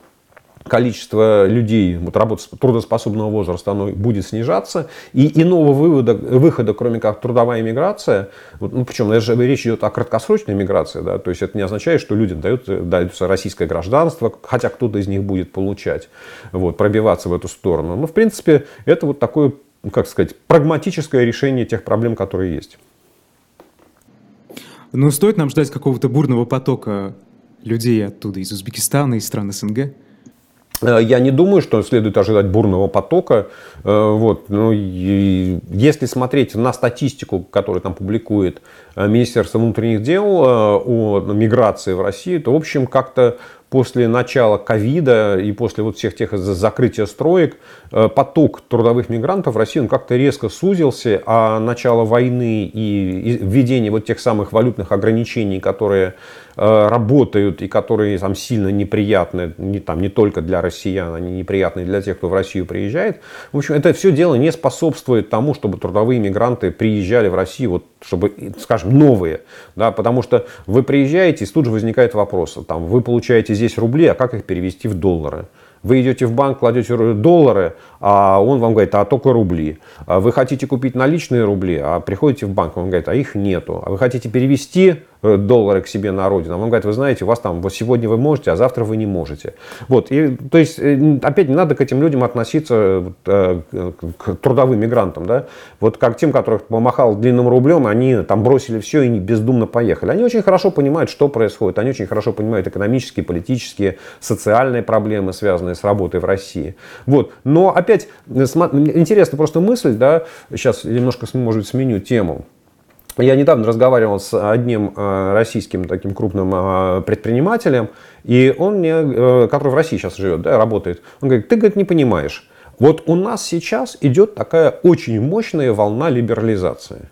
[SPEAKER 2] количество людей вот, работ, трудоспособного возраста оно будет снижаться, и иного вывода, выхода, кроме как трудовая миграция, вот, ну, причем даже речь идет о краткосрочной миграции, да, то есть это не означает, что людям дают, дается российское гражданство, хотя кто-то из них будет получать, вот, пробиваться в эту сторону. Но, в принципе, это вот такое, как сказать, прагматическое решение тех проблем, которые есть.
[SPEAKER 1] Ну, стоит нам ждать какого-то бурного потока людей оттуда, из Узбекистана, из стран СНГ?
[SPEAKER 2] Э, я не думаю, что следует ожидать бурного потока. Э, вот. Ну, если смотреть на статистику, которую там публикует э, Министерство внутренних дел о миграции в Россию, то, в общем, как-то после начала ковида и после вот всех тех закрытия строек поток трудовых мигрантов в Россию как-то резко сузился, а начало войны и введение вот тех самых валютных ограничений, которые Э, работают и которые там сильно неприятны, не, там, не только для россиян, они неприятны для тех, кто в Россию приезжает. В общем, это все дело не способствует тому, чтобы трудовые мигранты приезжали в Россию, вот, чтобы, скажем, новые. Да, потому что вы приезжаете, и тут же возникает вопрос. Там, вы получаете здесь рубли, а как их перевести в доллары? Вы идете в банк, кладете доллары, а он вам говорит, а только рубли. А вы хотите купить наличные рубли, а приходите в банк, он говорит, а их нету. А вы хотите перевести Э, доллары к себе на родину. А он говорит, вы знаете, у вас там вот сегодня вы можете, а завтра вы не можете. Вот. И, то есть, э, опять не надо к этим людям относиться э, к трудовым мигрантам. Да? Вот как тем, которых помахал длинным рублем, они там бросили все и бездумно поехали. Они очень хорошо понимают, что происходит. Они очень хорошо понимают экономические, политические, социальные проблемы, связанные с работой в России. Вот. Но опять, интересная просто мысль, да, сейчас немножко, может быть, сменю тему. Я недавно разговаривал с одним э, российским таким крупным э, предпринимателем, и он мне, э, который в России сейчас живет, да, работает, он говорит, ты, говорит, не понимаешь, вот у нас сейчас идет такая очень мощная волна либерализации.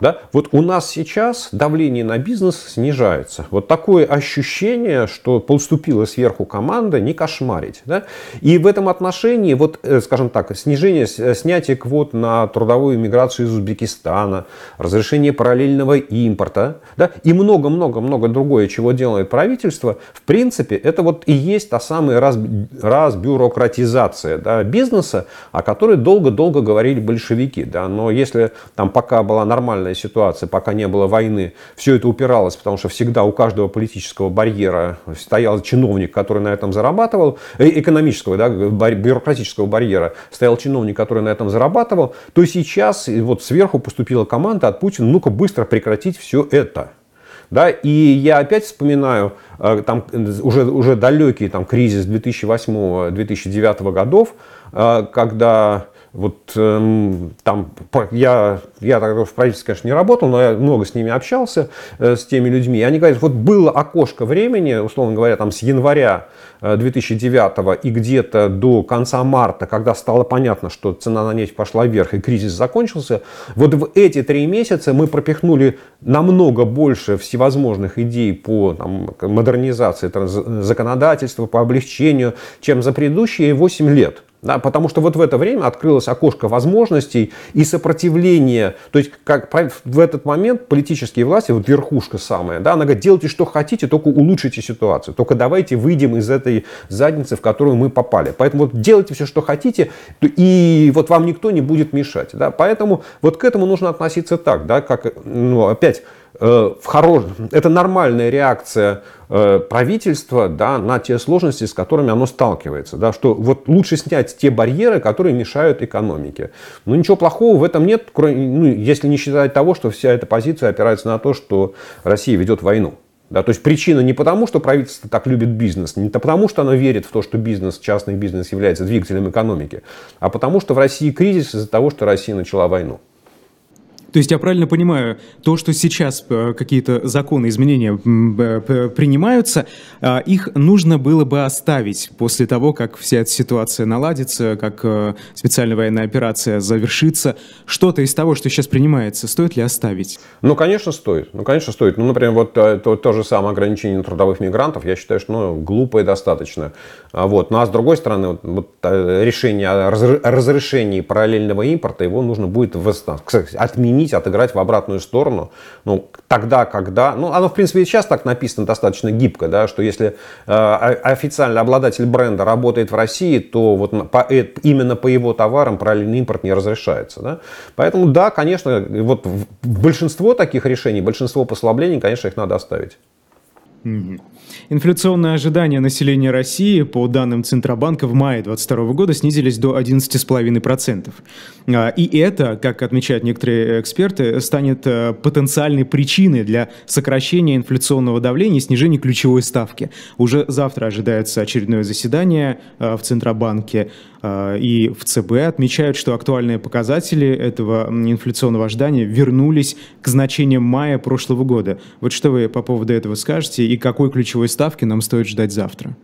[SPEAKER 2] Да? Вот у нас сейчас давление на бизнес снижается. Вот такое ощущение, что поступила сверху команда, не кошмарить. Да? И в этом отношении, вот, э, скажем так, снижение, э, снятие квот на трудовую миграцию из Узбекистана, разрешение параллельного импорта да? и много-много-много другое, чего делает правительство, в принципе, это вот и есть та самая раз, разбюрократизация да, бизнеса, о которой долго-долго говорили большевики. Да? Но если там пока была нормальная нормальная ситуация, пока не было войны, все это упиралось, потому что всегда у каждого политического барьера стоял чиновник, который на этом зарабатывал, э, экономического, да, бюрократического барьера, стоял чиновник, который на этом зарабатывал, то сейчас вот сверху поступила команда от Путина, ну-ка быстро прекратить все это. Да, и я опять вспоминаю э, там, уже, уже далекий там, кризис 2008-2009 годов, э, когда вот э, там я, я тогда в правительстве, конечно, не работал, но я много с ними общался, э, с теми людьми. И они говорят, вот было окошко времени, условно говоря, там с января 2009 э, и где-то до конца марта, когда стало понятно, что цена на нефть пошла вверх и кризис закончился, вот в эти три месяца мы пропихнули намного больше всевозможных идей по там, модернизации законодательства, по облегчению, чем за предыдущие 8 лет. Да, потому что вот в это время открылось окошко возможностей и сопротивления. То есть как в этот момент политические власти, вот верхушка самая, да, она говорит, делайте что хотите, только улучшите ситуацию. Только давайте выйдем из этой задницы, в которую мы попали. Поэтому вот делайте все, что хотите, и вот вам никто не будет мешать. Да. Поэтому вот к этому нужно относиться так, да, как, ну, опять, в хорош... это нормальная реакция э, правительства да, на те сложности, с которыми оно сталкивается. Да, что вот лучше снять те барьеры, которые мешают экономике. Но ничего плохого в этом нет, кроме, ну, если не считать того, что вся эта позиция опирается на то, что Россия ведет войну. Да, то есть причина не потому, что правительство так любит бизнес, не потому, что оно верит в то, что бизнес, частный бизнес является двигателем экономики, а потому, что в России кризис из-за того, что Россия начала войну.
[SPEAKER 1] То есть я правильно понимаю, то, что сейчас э, какие-то законы, изменения э, принимаются, а, их нужно было бы оставить после того, как вся эта ситуация наладится, как э, специальная военная операция завершится. Что-то из того, что сейчас принимается, стоит ли оставить?
[SPEAKER 2] Ну, конечно, стоит. Ну, конечно, стоит. Ну, например, вот то, то же самое ограничение трудовых мигрантов, я считаю, что ну, глупо и достаточно. А вот. Ну, а с другой стороны, вот, вот, решение о разрешении параллельного импорта, его нужно будет отменить изменить, отыграть в обратную сторону. Ну, тогда, когда... Ну, оно, в принципе, и сейчас так написано достаточно гибко, да, что если э, официальный обладатель бренда работает в России, то вот по, э, именно по его товарам параллельный импорт не разрешается. Да? Поэтому, да, конечно, вот большинство таких решений, большинство послаблений, конечно, их надо оставить.
[SPEAKER 1] Инфляционные ожидания населения России по данным Центробанка в мае 2022 года снизились до 11,5%. А, и это, как отмечают некоторые эксперты, станет э, потенциальной причиной для сокращения инфляционного давления и снижения ключевой ставки. Уже завтра ожидается очередное заседание э, в Центробанке и в ЦБ. Отмечают, что актуальные показатели этого инфляционного ожидания вернулись к значениям мая прошлого года. Вот что вы по поводу этого скажете и какой ключевой ставки нам стоит ждать завтра?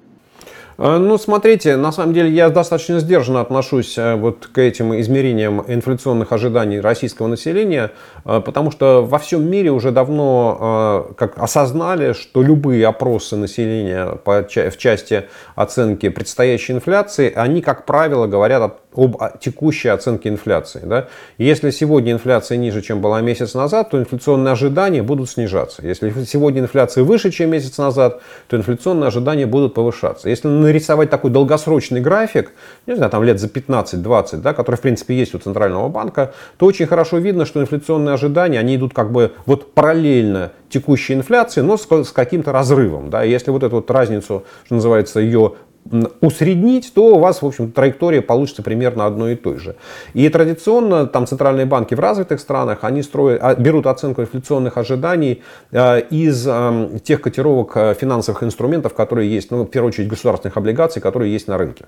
[SPEAKER 2] Э, ну, смотрите, на самом деле я достаточно сдержанно отношусь э, вот к этим измерениям инфляционных ожиданий российского населения, э, потому что во всем мире уже давно как осознали, что любые опросы населения в части оценки предстоящей инфляции, они, как правило, говорят об текущей оценке инфляции. Да? Если сегодня инфляция ниже, чем была месяц назад, то инфляционные ожидания будут снижаться. Если сегодня инфляция выше, чем месяц назад, то инфляционные ожидания будут повышаться. Если нарисовать такой долгосрочный график, не знаю, там лет за 15-20, да, который в принципе есть у Центрального банка, то очень хорошо видно, что инфляционные ожидания, они идут как бы вот параллельно текущей инфляции, но с, каким-то разрывом. Да. Если вот эту вот разницу, что называется, ее усреднить, то у вас, в общем, траектория получится примерно одной и той же. И традиционно там центральные банки в развитых странах, они строят, а, берут оценку инфляционных ожиданий э, из тех котировок э, финансовых инструментов, которые есть, ну, в первую очередь, государственных облигаций, которые есть на рынке.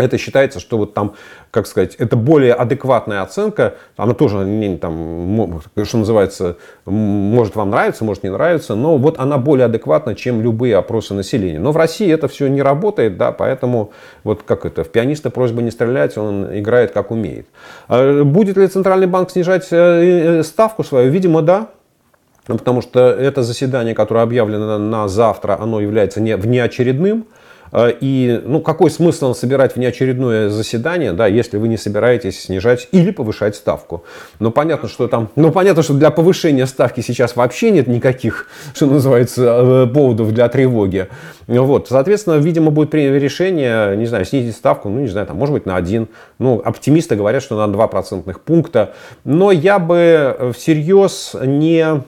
[SPEAKER 2] Это считается, что вот там, как сказать, это более адекватная оценка. Она тоже, не, там, что называется, может вам нравится, может не нравится, но вот она более адекватна, чем любые опросы населения. Но в России это все не работает, да, поэтому вот как это, в пианиста просьба не стрелять, он играет как умеет. А будет ли Центральный банк снижать э, э, ставку свою? Видимо, да. Потому что это заседание, которое объявлено на завтра, оно является не, внеочередным. Э, и ну, какой смысл собирать внеочередное заседание, да, если вы не собираетесь снижать или повышать ставку? Ну, понятно, что там, ну, понятно, что для повышения ставки сейчас вообще нет никаких, что называется, э, поводов для тревоги. Вот, соответственно, видимо, будет принято решение, не знаю, снизить ставку, ну, не знаю, там, может быть, на один. Ну, оптимисты говорят, что на 2 процентных пункта. Но я бы всерьез не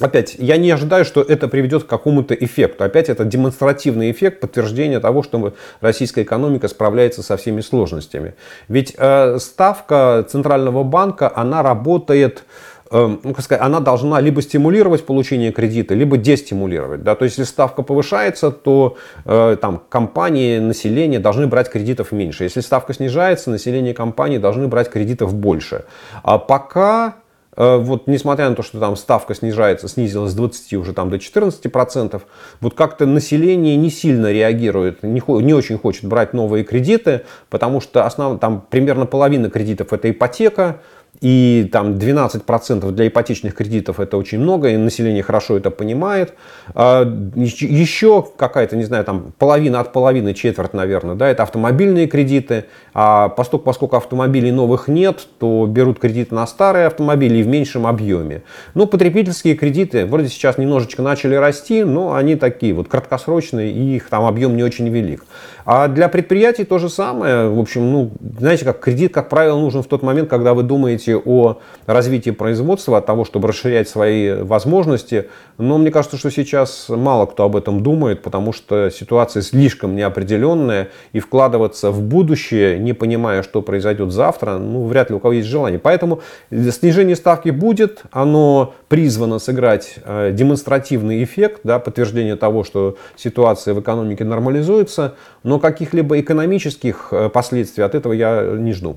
[SPEAKER 2] Опять, я не ожидаю, что это приведет к какому-то эффекту. Опять это демонстративный эффект, подтверждение того, что российская экономика справляется со всеми сложностями. Ведь э, ставка Центрального банка, она работает, э, ну, как сказать, она должна либо стимулировать получение кредита, либо дестимулировать. Да? То есть, если ставка повышается, то э, там, компании, население должны брать кредитов меньше. Если ставка снижается, население компании должны брать кредитов больше. А пока вот несмотря на то, что там ставка снижается, снизилась с 20 уже там до 14 процентов, вот как-то население не сильно реагирует, не, не очень хочет брать новые кредиты, потому что основ, там примерно половина кредитов это ипотека, и там 12% для ипотечных кредитов это очень много, и население хорошо это понимает. А, еще какая-то, не знаю, там половина от половины, четверть, наверное, да, это автомобильные кредиты. А поскольку, поскольку автомобилей новых нет, то берут кредиты на старые автомобили в меньшем объеме. Ну, потребительские кредиты вроде сейчас немножечко начали расти, но они такие вот краткосрочные, и их там объем не очень велик. А для предприятий то же самое. В общем, ну, знаете, как кредит, как правило, нужен в тот момент, когда вы думаете о развитии производства, от того, чтобы расширять свои возможности. Но мне кажется, что сейчас мало кто об этом думает, потому что ситуация слишком неопределенная, и вкладываться в будущее, не понимая, что произойдет завтра, ну, вряд ли у кого есть желание. Поэтому снижение ставки будет, оно призвано сыграть э, демонстративный эффект, да, подтверждение того, что ситуация в экономике нормализуется, но каких-либо экономических э, последствий от этого я не жду.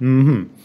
[SPEAKER 1] Угу.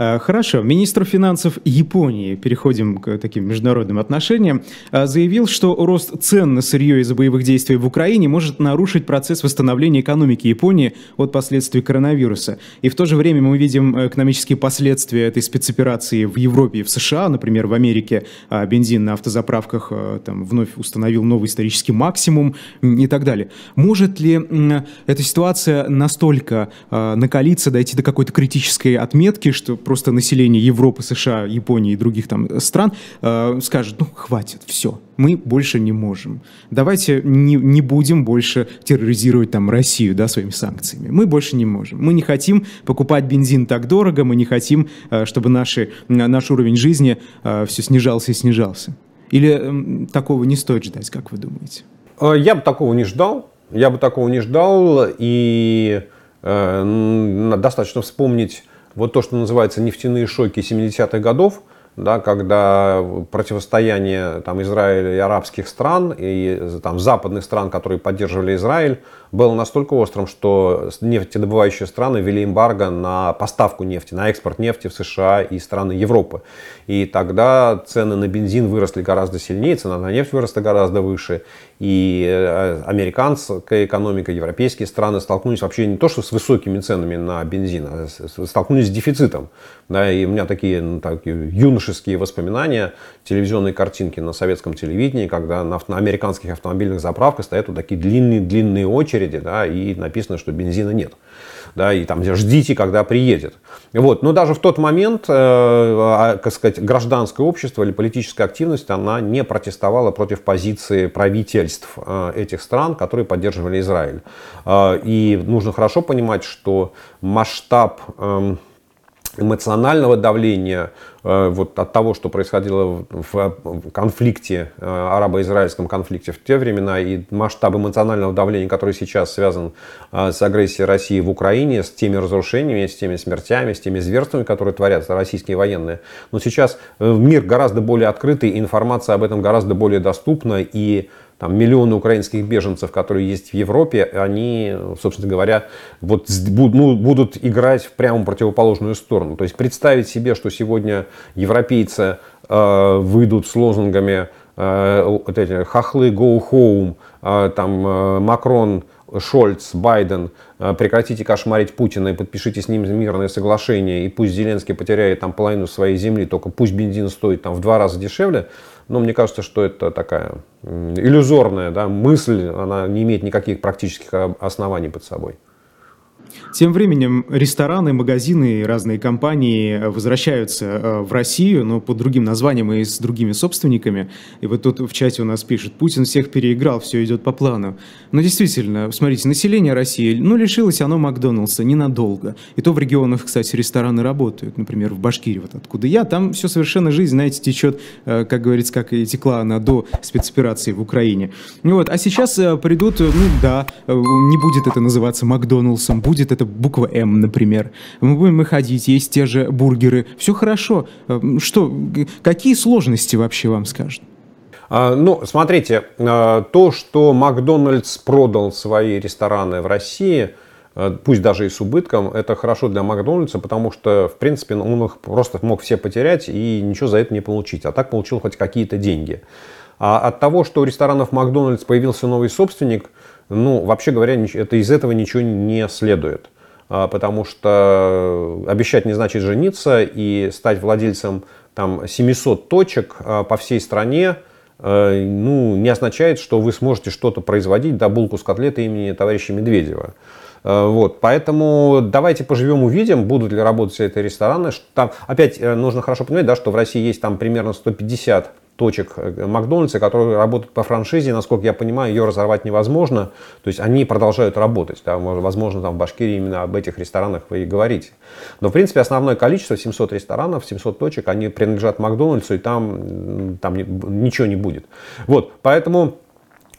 [SPEAKER 1] хорошо. Министр финансов Японии, переходим к таким международным отношениям, а, заявил, что рост цен на сырье из-за боевых действий в Украине может нарушить процесс восстановления экономики Японии от последствий коронавируса. И в то же время мы видим экономические последствия этой спецоперации в Европе и в США. Например, в Америке а, бензин на автозаправках там, вновь установил новый исторический максимум и так далее. Может ли эта ситуация настолько накалиться, дойти до какой-то критической отметки, что просто население Европы, США, Японии и других там стран э, скажет, ну, хватит, все, мы больше не можем. Давайте не, не будем больше терроризировать там Россию, да, своими санкциями. Мы больше не можем. Мы не хотим покупать бензин так дорого, мы не хотим, э, чтобы наши, наш уровень жизни э, все снижался и снижался. Или э, такого не стоит ждать, как вы думаете?
[SPEAKER 2] Э, я бы такого не ждал. Я бы такого не ждал. И э, достаточно вспомнить вот то, что называется нефтяные шоки 70-х годов, да, когда противостояние там, Израиля и арабских стран и там, западных стран, которые поддерживали Израиль, было настолько острым, что нефтедобывающие страны ввели эмбарго на поставку нефти, на экспорт нефти в США и страны Европы. И тогда цены на бензин выросли гораздо сильнее, цена на нефть выросла гораздо выше. И э, американская экономика, европейские страны столкнулись вообще не то, что с высокими ценами на бензин, а столкнулись с дефицитом. Да, и у меня такие, ну, такие юношеские воспоминания, телевизионные картинки на советском телевидении, когда на, на американских автомобильных заправках стоят вот такие длинные-длинные очереди, да, и написано, что бензина нет. Да, и там ждите, когда приедет. Вот. Но даже в тот момент, э, а, как сказать, гражданское общество или политическая активность, она не протестовала против позиции правительств э, этих стран, которые поддерживали Израиль. Э, и нужно хорошо понимать, что масштаб э, эмоционального давления вот от того, что происходило в конфликте, э, арабо-израильском конфликте в те времена, и масштаб эмоционального давления, который сейчас связан э, с агрессией России в Украине, с теми разрушениями, с теми смертями, с теми зверствами, которые творятся российские военные. Но сейчас мир гораздо более открытый, информация об этом гораздо более доступна, и там, миллионы украинских беженцев, которые есть в Европе, они, собственно говоря, вот, ну, будут играть в прямо противоположную сторону. То есть представить себе, что сегодня европейцы э, выйдут с лозунгами э, вот эти хохлы go home, э, там э, Макрон Шольц, Байден, э, прекратите кошмарить Путина и подпишите с ним мирное соглашение, и пусть Зеленский потеряет там половину своей земли, только пусть бензин стоит там в два раза дешевле, но мне кажется, что это такая иллюзорная да, мысль, она не имеет никаких практических оснований под собой.
[SPEAKER 1] Тем временем рестораны, магазины и разные компании возвращаются э, в Россию, но под другим названием и с другими собственниками. И вот тут в чате у нас пишет, Путин всех переиграл, все идет по плану. Но действительно, смотрите, население России, ну, лишилось оно Макдоналдса ненадолго. И то в регионах, кстати, рестораны работают. Например, в Башкирии, вот откуда я, там все совершенно жизнь, знаете, течет, э, как говорится, как и текла она до спецоперации в Украине. Вот. А сейчас э, придут, ну да, не будет это называться Макдоналдсом, будет будет это буква М, например. Мы будем выходить, есть те же бургеры. Все хорошо. Э, что, какие сложности вообще вам скажут?
[SPEAKER 2] А, ну, смотрите, а, то, что Макдональдс продал свои рестораны в России, а, пусть даже и с убытком, это хорошо для Макдональдса, потому что, в принципе, он их просто мог все потерять и ничего за это не получить. А так получил хоть какие-то деньги. А от того, что у ресторанов Макдональдс появился новый собственник, ну, вообще говоря, это из этого ничего не следует. потому что обещать не значит жениться и стать владельцем там 700 точек по всей стране, ну, не означает, что вы сможете что-то производить, да, булку с котлетой имени товарища Медведева. Вот, поэтому давайте поживем, увидим, будут ли работать все эти рестораны. Там, опять нужно хорошо понимать, да, что в России есть там примерно 150 точек э, Макдональдса, которые работают по франшизе, насколько я понимаю, ее разорвать невозможно. То есть они продолжают работать. Да, возможно, там в Башкирии именно об этих ресторанах вы и говорите. Но, в принципе, основное количество, 700 ресторанов, 700 точек, они принадлежат Макдональдсу, и там, там ничего не будет. Вот, поэтому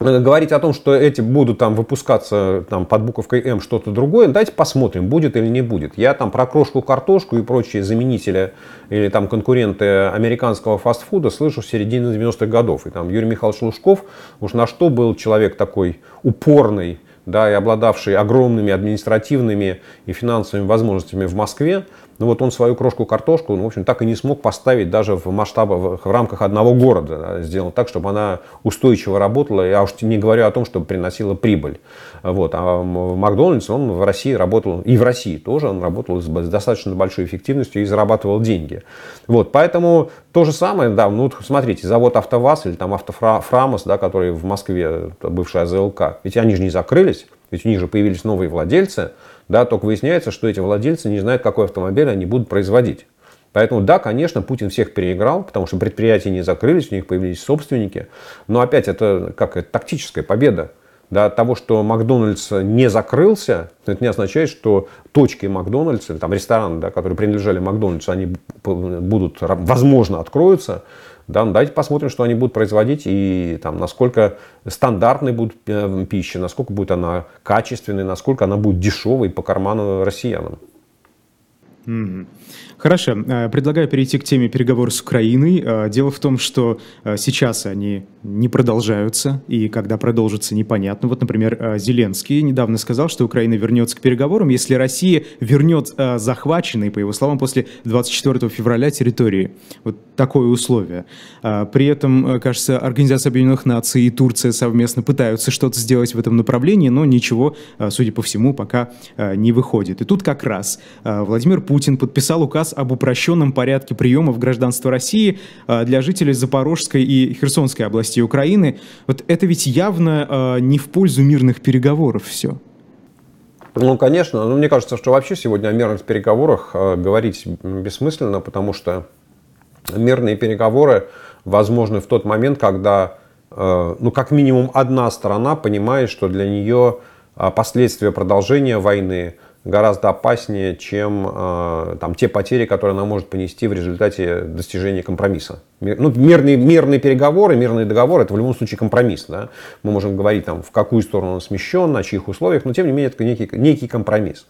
[SPEAKER 2] говорить о том, что эти будут там выпускаться там, под буковкой М что-то другое, давайте посмотрим, будет или не будет. Я там про крошку картошку и прочие заменители или там конкуренты американского фастфуда слышу с середины 90-х годов. И там Юрий Михайлович Лужков уж на что был человек такой упорный, да, и обладавший огромными административными и финансовыми возможностями в Москве, ну вот он свою крошку-картошку, ну, в общем, так и не смог поставить даже в масштабах, в рамках одного города. Да, сделал так, чтобы она устойчиво работала, я уж не говорю о том, чтобы приносила прибыль. Вот. А Макдональдс он в России работал, и в России тоже он работал с достаточно большой эффективностью и зарабатывал деньги. Вот. Поэтому то же самое, да, ну, смотрите, завод АвтоВАЗ или там Автофрамос, да, который в Москве, бывшая АЗЛК, ведь они же не закрылись, ведь у них же появились новые владельцы, да, только выясняется, что эти владельцы не знают, какой автомобиль они будут производить. Поэтому да, конечно, Путин всех переиграл, потому что предприятия не закрылись, у них появились собственники. Но опять это как это, тактическая победа. Да, того, что Макдональдс не закрылся, это не означает, что точки Макдональдса, там рестораны, да, которые принадлежали Макдональдсу, они будут, возможно, откроются. Да, ну, давайте посмотрим, что они будут производить и там, насколько стандартной будет э, пища, насколько будет она качественной, насколько она будет дешевой по карману россиянам.
[SPEAKER 1] Хорошо. Э, предлагаю перейти к теме переговоров с Украиной. Э, дело в том, что э, сейчас они не продолжаются, и когда продолжатся, непонятно. Вот, например, Зеленский недавно сказал, что Украина вернется к переговорам, если Россия вернет захваченные, по его словам, после 24 февраля территории. Вот такое условие. При этом, кажется, Организация Объединенных Наций и Турция совместно пытаются что-то сделать в этом направлении, но ничего, судя по всему, пока не выходит. И тут как раз Владимир Путин подписал указ об упрощенном порядке приема в гражданство России а, для жителей Запорожской и Херсонской областей Украины. Вот это ведь явно а, не в пользу мирных переговоров все.
[SPEAKER 2] Ну, конечно. Но мне кажется, что вообще сегодня о мирных переговорах а, говорить бессмысленно, потому что мирные переговоры возможны в тот момент, когда, ну, как минимум одна сторона понимает, что для нее последствия продолжения войны гораздо опаснее, чем э, там, те потери, которые она может понести в результате достижения компромисса. Ну, мирные, мирные переговоры, мирный договор – это в любом случае компромисс. Да? Мы можем говорить, там, в какую сторону он смещен, на чьих условиях, но тем не менее это некий, некий компромисс.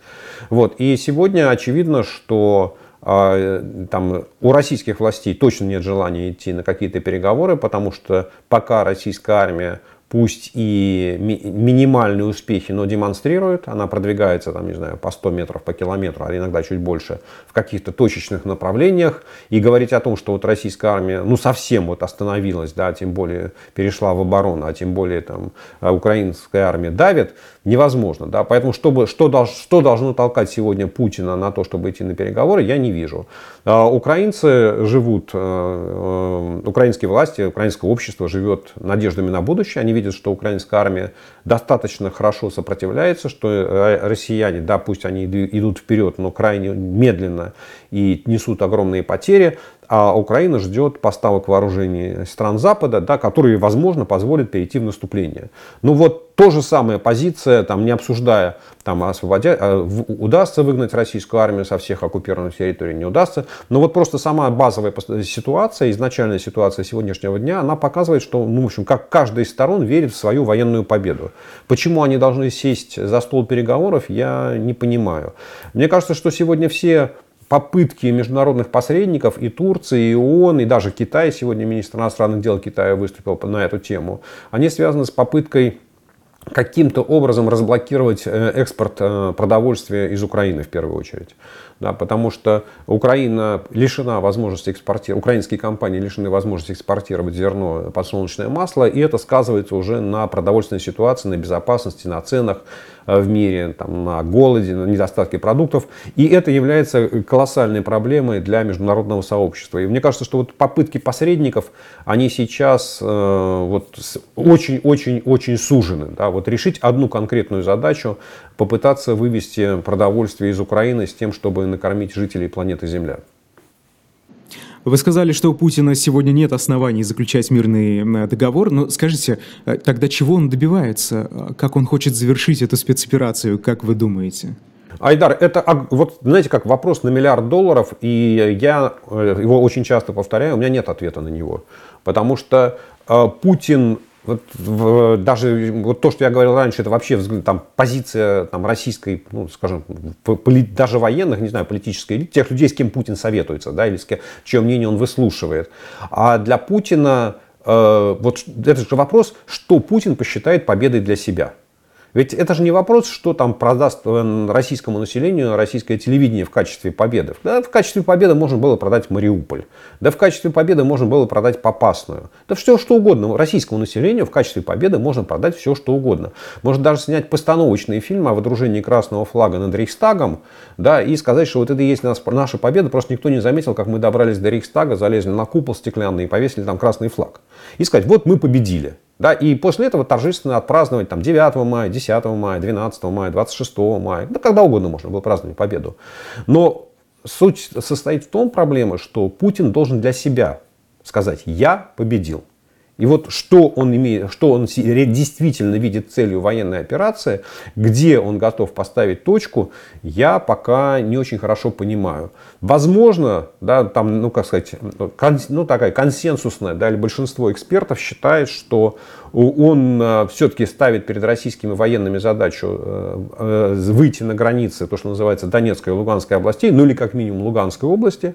[SPEAKER 2] Вот. И сегодня очевидно, что э, там, у российских властей точно нет желания идти на какие-то переговоры, потому что пока российская армия пусть и ми- минимальные успехи, но демонстрирует. Она продвигается, там, не знаю, по 100 метров, по километру, а иногда чуть больше в каких-то точечных направлениях. И говорить о том, что вот российская армия, ну, совсем вот остановилась, да, тем более перешла в оборону, а тем более там украинская армия давит, невозможно. Да? Поэтому чтобы, что, что должно толкать сегодня Путина на то, чтобы идти на переговоры, я не вижу. А, украинцы живут, э, э, украинские власти, украинское общество живет надеждами на будущее. Они видят, что украинская армия достаточно хорошо сопротивляется, что э, россияне, да, пусть они идут вперед, но крайне медленно и несут огромные потери а Украина ждет поставок вооружений стран Запада, да, которые, возможно, позволят перейти в наступление. Ну вот то же самая позиция, там, не обсуждая, там, освободя, а, удастся выгнать российскую армию со всех оккупированных территорий, не удастся. Но вот просто сама базовая ситуация, изначальная ситуация сегодняшнего дня, она показывает, что, ну, в общем, как каждая из сторон верит в свою военную победу. Почему они должны сесть за стол переговоров, я не понимаю. Мне кажется, что сегодня все попытки международных посредников и Турции, и ООН, и даже Китай, сегодня министр иностранных дел Китая выступил на эту тему, они связаны с попыткой каким-то образом разблокировать э, экспорт э, продовольствия из Украины в первую очередь. Да, потому что Украина лишена возможности экспортировать, украинские компании лишены возможности экспортировать зерно, подсолнечное масло, и это сказывается уже на продовольственной ситуации, на безопасности, на ценах Э, в мире, там, на голоде, на недостатке продуктов. И это является колоссальной проблемой для международного сообщества. И мне кажется, что вот попытки посредников, они сейчас э, вот очень-очень-очень сужены. Да? Вот решить одну конкретную задачу, попытаться вывести продовольствие из Украины с тем, чтобы накормить жителей планеты Земля.
[SPEAKER 1] Вы сказали, что у Путина сегодня нет оснований заключать мирный договор, но скажите, э, тогда чего он добивается? Как он хочет завершить эту спецоперацию, как вы думаете?
[SPEAKER 2] Айдар, это вот знаете как вопрос на миллиард долларов, и я э, его очень часто повторяю, у меня нет ответа на него. Потому что э, Путин вот, в, даже вот то, что я говорил раньше, это вообще там, позиция там, российской, ну, скажем, поли, даже военных, не знаю, политической элиты, тех людей, с кем Путин советуется, да, или с кем, чье мнение он выслушивает. А для Путина э, вот это же вопрос, что Путин посчитает победой для себя. Ведь это же не вопрос, что там продаст э, российскому населению российское телевидение в качестве победы. Да, в качестве победы можно было продать Мариуполь. Да, в качестве победы можно было продать Попасную. Да все что угодно. Российскому населению в качестве победы можно продать все что угодно. Можно даже снять постановочные фильмы о водружении красного флага над Рейхстагом да, и сказать, что вот это и есть наша победа. Просто никто не заметил, как мы добрались до Рейхстага, залезли на купол стеклянный и повесили там красный флаг. И сказать, вот мы победили. Да, и после этого торжественно отпраздновать там, 9 мая, 10 мая, 12 мая, 26 мая. Да когда угодно можно было праздновать победу. Но суть состоит в том проблема, что Путин должен для себя сказать «я победил». И вот что он, имеет, что он действительно видит целью военной операции, где он готов поставить точку, я пока не очень хорошо понимаю. Возможно, да, там, ну как сказать, кон, ну такая консенсусная, да, или большинство экспертов считает, что он э, все-таки ставит перед российскими военными задачу э, э, выйти на границы, то, что называется Донецкой и Луганской областей, ну или как минимум Луганской области,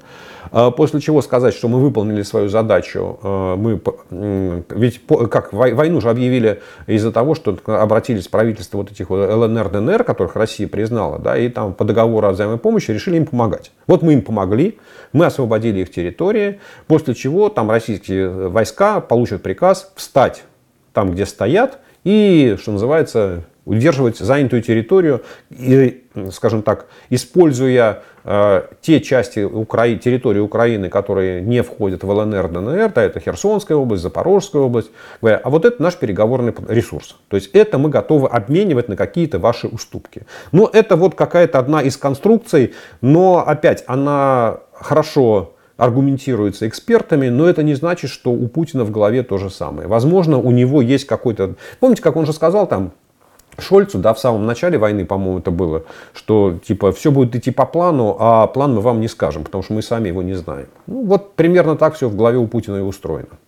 [SPEAKER 2] после чего сказать, что мы выполнили свою задачу, мы, ведь как войну же объявили из-за того, что обратились правительства вот этих ЛНР, ДНР, которых Россия признала, да, и там по договору о взаимной помощи решили им помогать. Вот мы им помогли, мы освободили их территории, после чего там российские войска получат приказ встать там, где стоят, и, что называется, удерживать занятую территорию, и, скажем так, используя э, те части Укра... территории Украины, которые не входят в ЛНР, ДНР, да, это Херсонская область, Запорожская область, говоря, а вот это наш переговорный ресурс. То есть это мы готовы обменивать на какие-то ваши уступки. Но это вот какая-то одна из конструкций, но опять она хорошо аргументируется экспертами, но это не значит, что у Путина в голове то же самое. Возможно, у него есть какой-то... Помните, как он же сказал там, Шольцу, да, в самом начале войны, по-моему, это было, что типа все будет идти по плану, а план мы вам не скажем, потому что мы сами его не знаем. Ну, вот примерно так все в голове у Путина и устроено.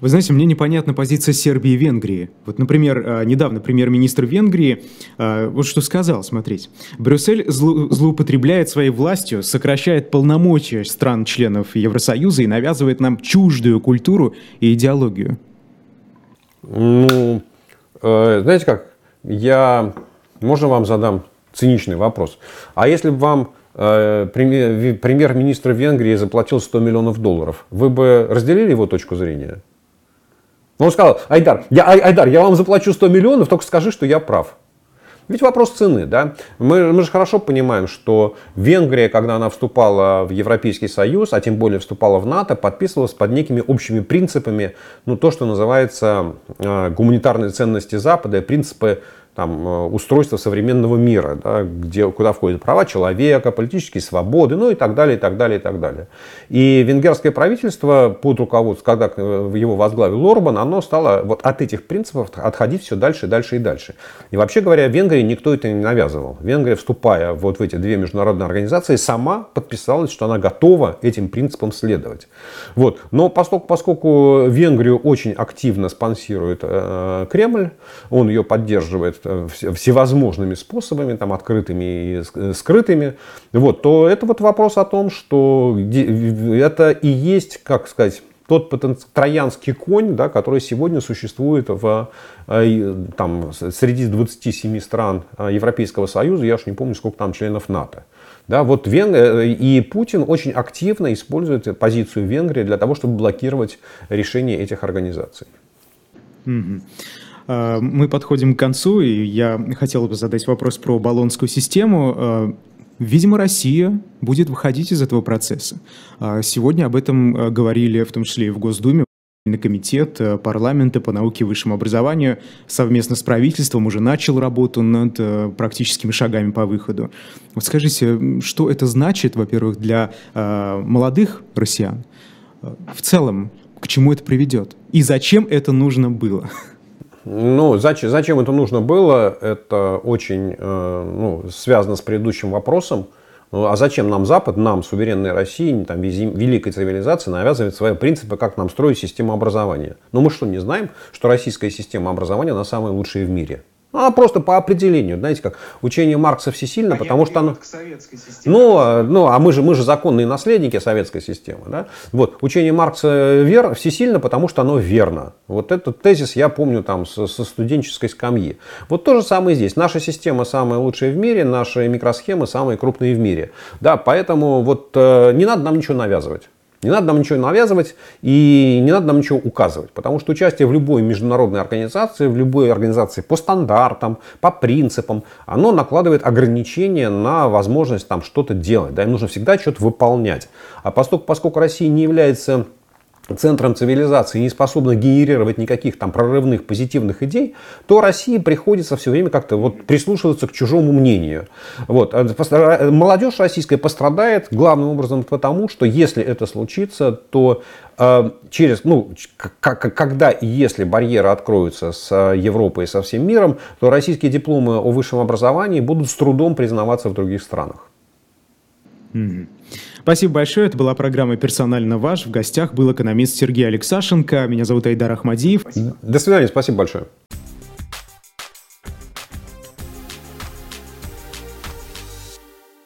[SPEAKER 1] Вы знаете, мне непонятна позиция Сербии и Венгрии. Вот, например, а, недавно премьер-министр Венгрии а, вот что сказал, смотрите. Брюссель злоупотребляет своей властью, сокращает полномочия стран-членов Евросоюза и навязывает нам чуждую культуру и идеологию.
[SPEAKER 2] Ну, э, знаете как, я, можно вам задам циничный вопрос. А если бы вам э, премьер-министр Венгрии заплатил 100 миллионов долларов, вы бы разделили его точку зрения? Он сказал, Айдар, я, Айдар, я вам заплачу 100 миллионов, только скажи, что я прав. Ведь вопрос цены, да? Мы, мы же хорошо понимаем, что Венгрия, когда она вступала в Европейский Союз, а тем более вступала в НАТО, подписывалась под некими общими принципами, ну, то, что называется э, гуманитарные ценности Запада, принципы там, э, устройства современного мира, да, где, куда входят права человека, политические свободы, ну и так далее, и так далее, и так далее. И венгерское правительство под руководством, когда его возглавил Орбан, оно стало вот от этих принципов отходить все дальше, дальше и дальше. И вообще говоря, Венгрии никто это не навязывал. Венгрия, вступая вот в эти две международные организации, сама подписалась, что она готова этим принципам следовать. Вот. Но поскольку, поскольку Венгрию очень активно спонсирует э, Кремль, он ее поддерживает Э, всевозможными способами, там, открытыми и э, скрытыми, вот, то это вот вопрос о том, что это и есть, как сказать, тот троянский конь, да, который сегодня существует в, э, там, среди 27 стран э, Европейского Союза, я уж не помню, сколько там членов НАТО. Да, вот Вен... Э, и Путин очень активно использует позицию Венгрии для того, чтобы блокировать решения этих организаций.
[SPEAKER 1] Мы подходим к концу, и я хотел бы задать вопрос про баллонскую систему. Видимо, Россия будет выходить из этого процесса. А сегодня об этом э, говорили в том числе и в Госдуме. Комитет э, парламента по науке и высшему образованию совместно с правительством уже начал работу над э, практическими шагами по выходу. Вот скажите, что это значит, во-первых, для молодых россиян? В целом, к чему это приведет? И зачем это нужно было?
[SPEAKER 2] Ну, зачем, зачем это нужно было, это очень э, ну, связано с предыдущим вопросом. Ну, а зачем нам Запад, нам, суверенной России, там, великой цивилизации, навязывает свои принципы, как нам строить систему образования? Ну, мы что, не знаем, что российская система образования, она самая лучшая в мире? Она просто по определению, знаете, как учение Маркса всесильно, а потому что оно... Ну, а, ну, а мы же, мы же законные наследники советской системы. Да? Вот, учение Маркса вер... всесильно, потому что оно верно. Вот этот тезис я помню там со, со студенческой скамьи. Вот то же самое здесь. Наша система самая лучшая в мире, наши микросхемы самые крупные в мире. Да, поэтому вот э, не надо нам ничего навязывать. Не надо нам ничего навязывать и не надо нам ничего указывать. Потому что участие в любой международной организации, в любой организации по стандартам, по принципам, оно накладывает ограничения на возможность там что-то делать. Да, им нужно всегда что-то выполнять. А поскольку, поскольку Россия не является центром цивилизации не способна генерировать никаких там прорывных позитивных идей, то России приходится все время как-то вот прислушиваться к чужому мнению. Вот. А молодежь российская пострадает главным образом потому, что если это случится, то э, через, ну, когда и если барьеры откроются с Европой и со всем миром, то российские дипломы о высшем образовании будут с трудом признаваться в других странах.
[SPEAKER 1] Mm-hmm. Спасибо большое. Это была программа «Персонально ваш». В гостях был экономист Сергей Алексашенко. Меня зовут Айдар Ахмадиев.
[SPEAKER 2] До свидания. Спасибо большое.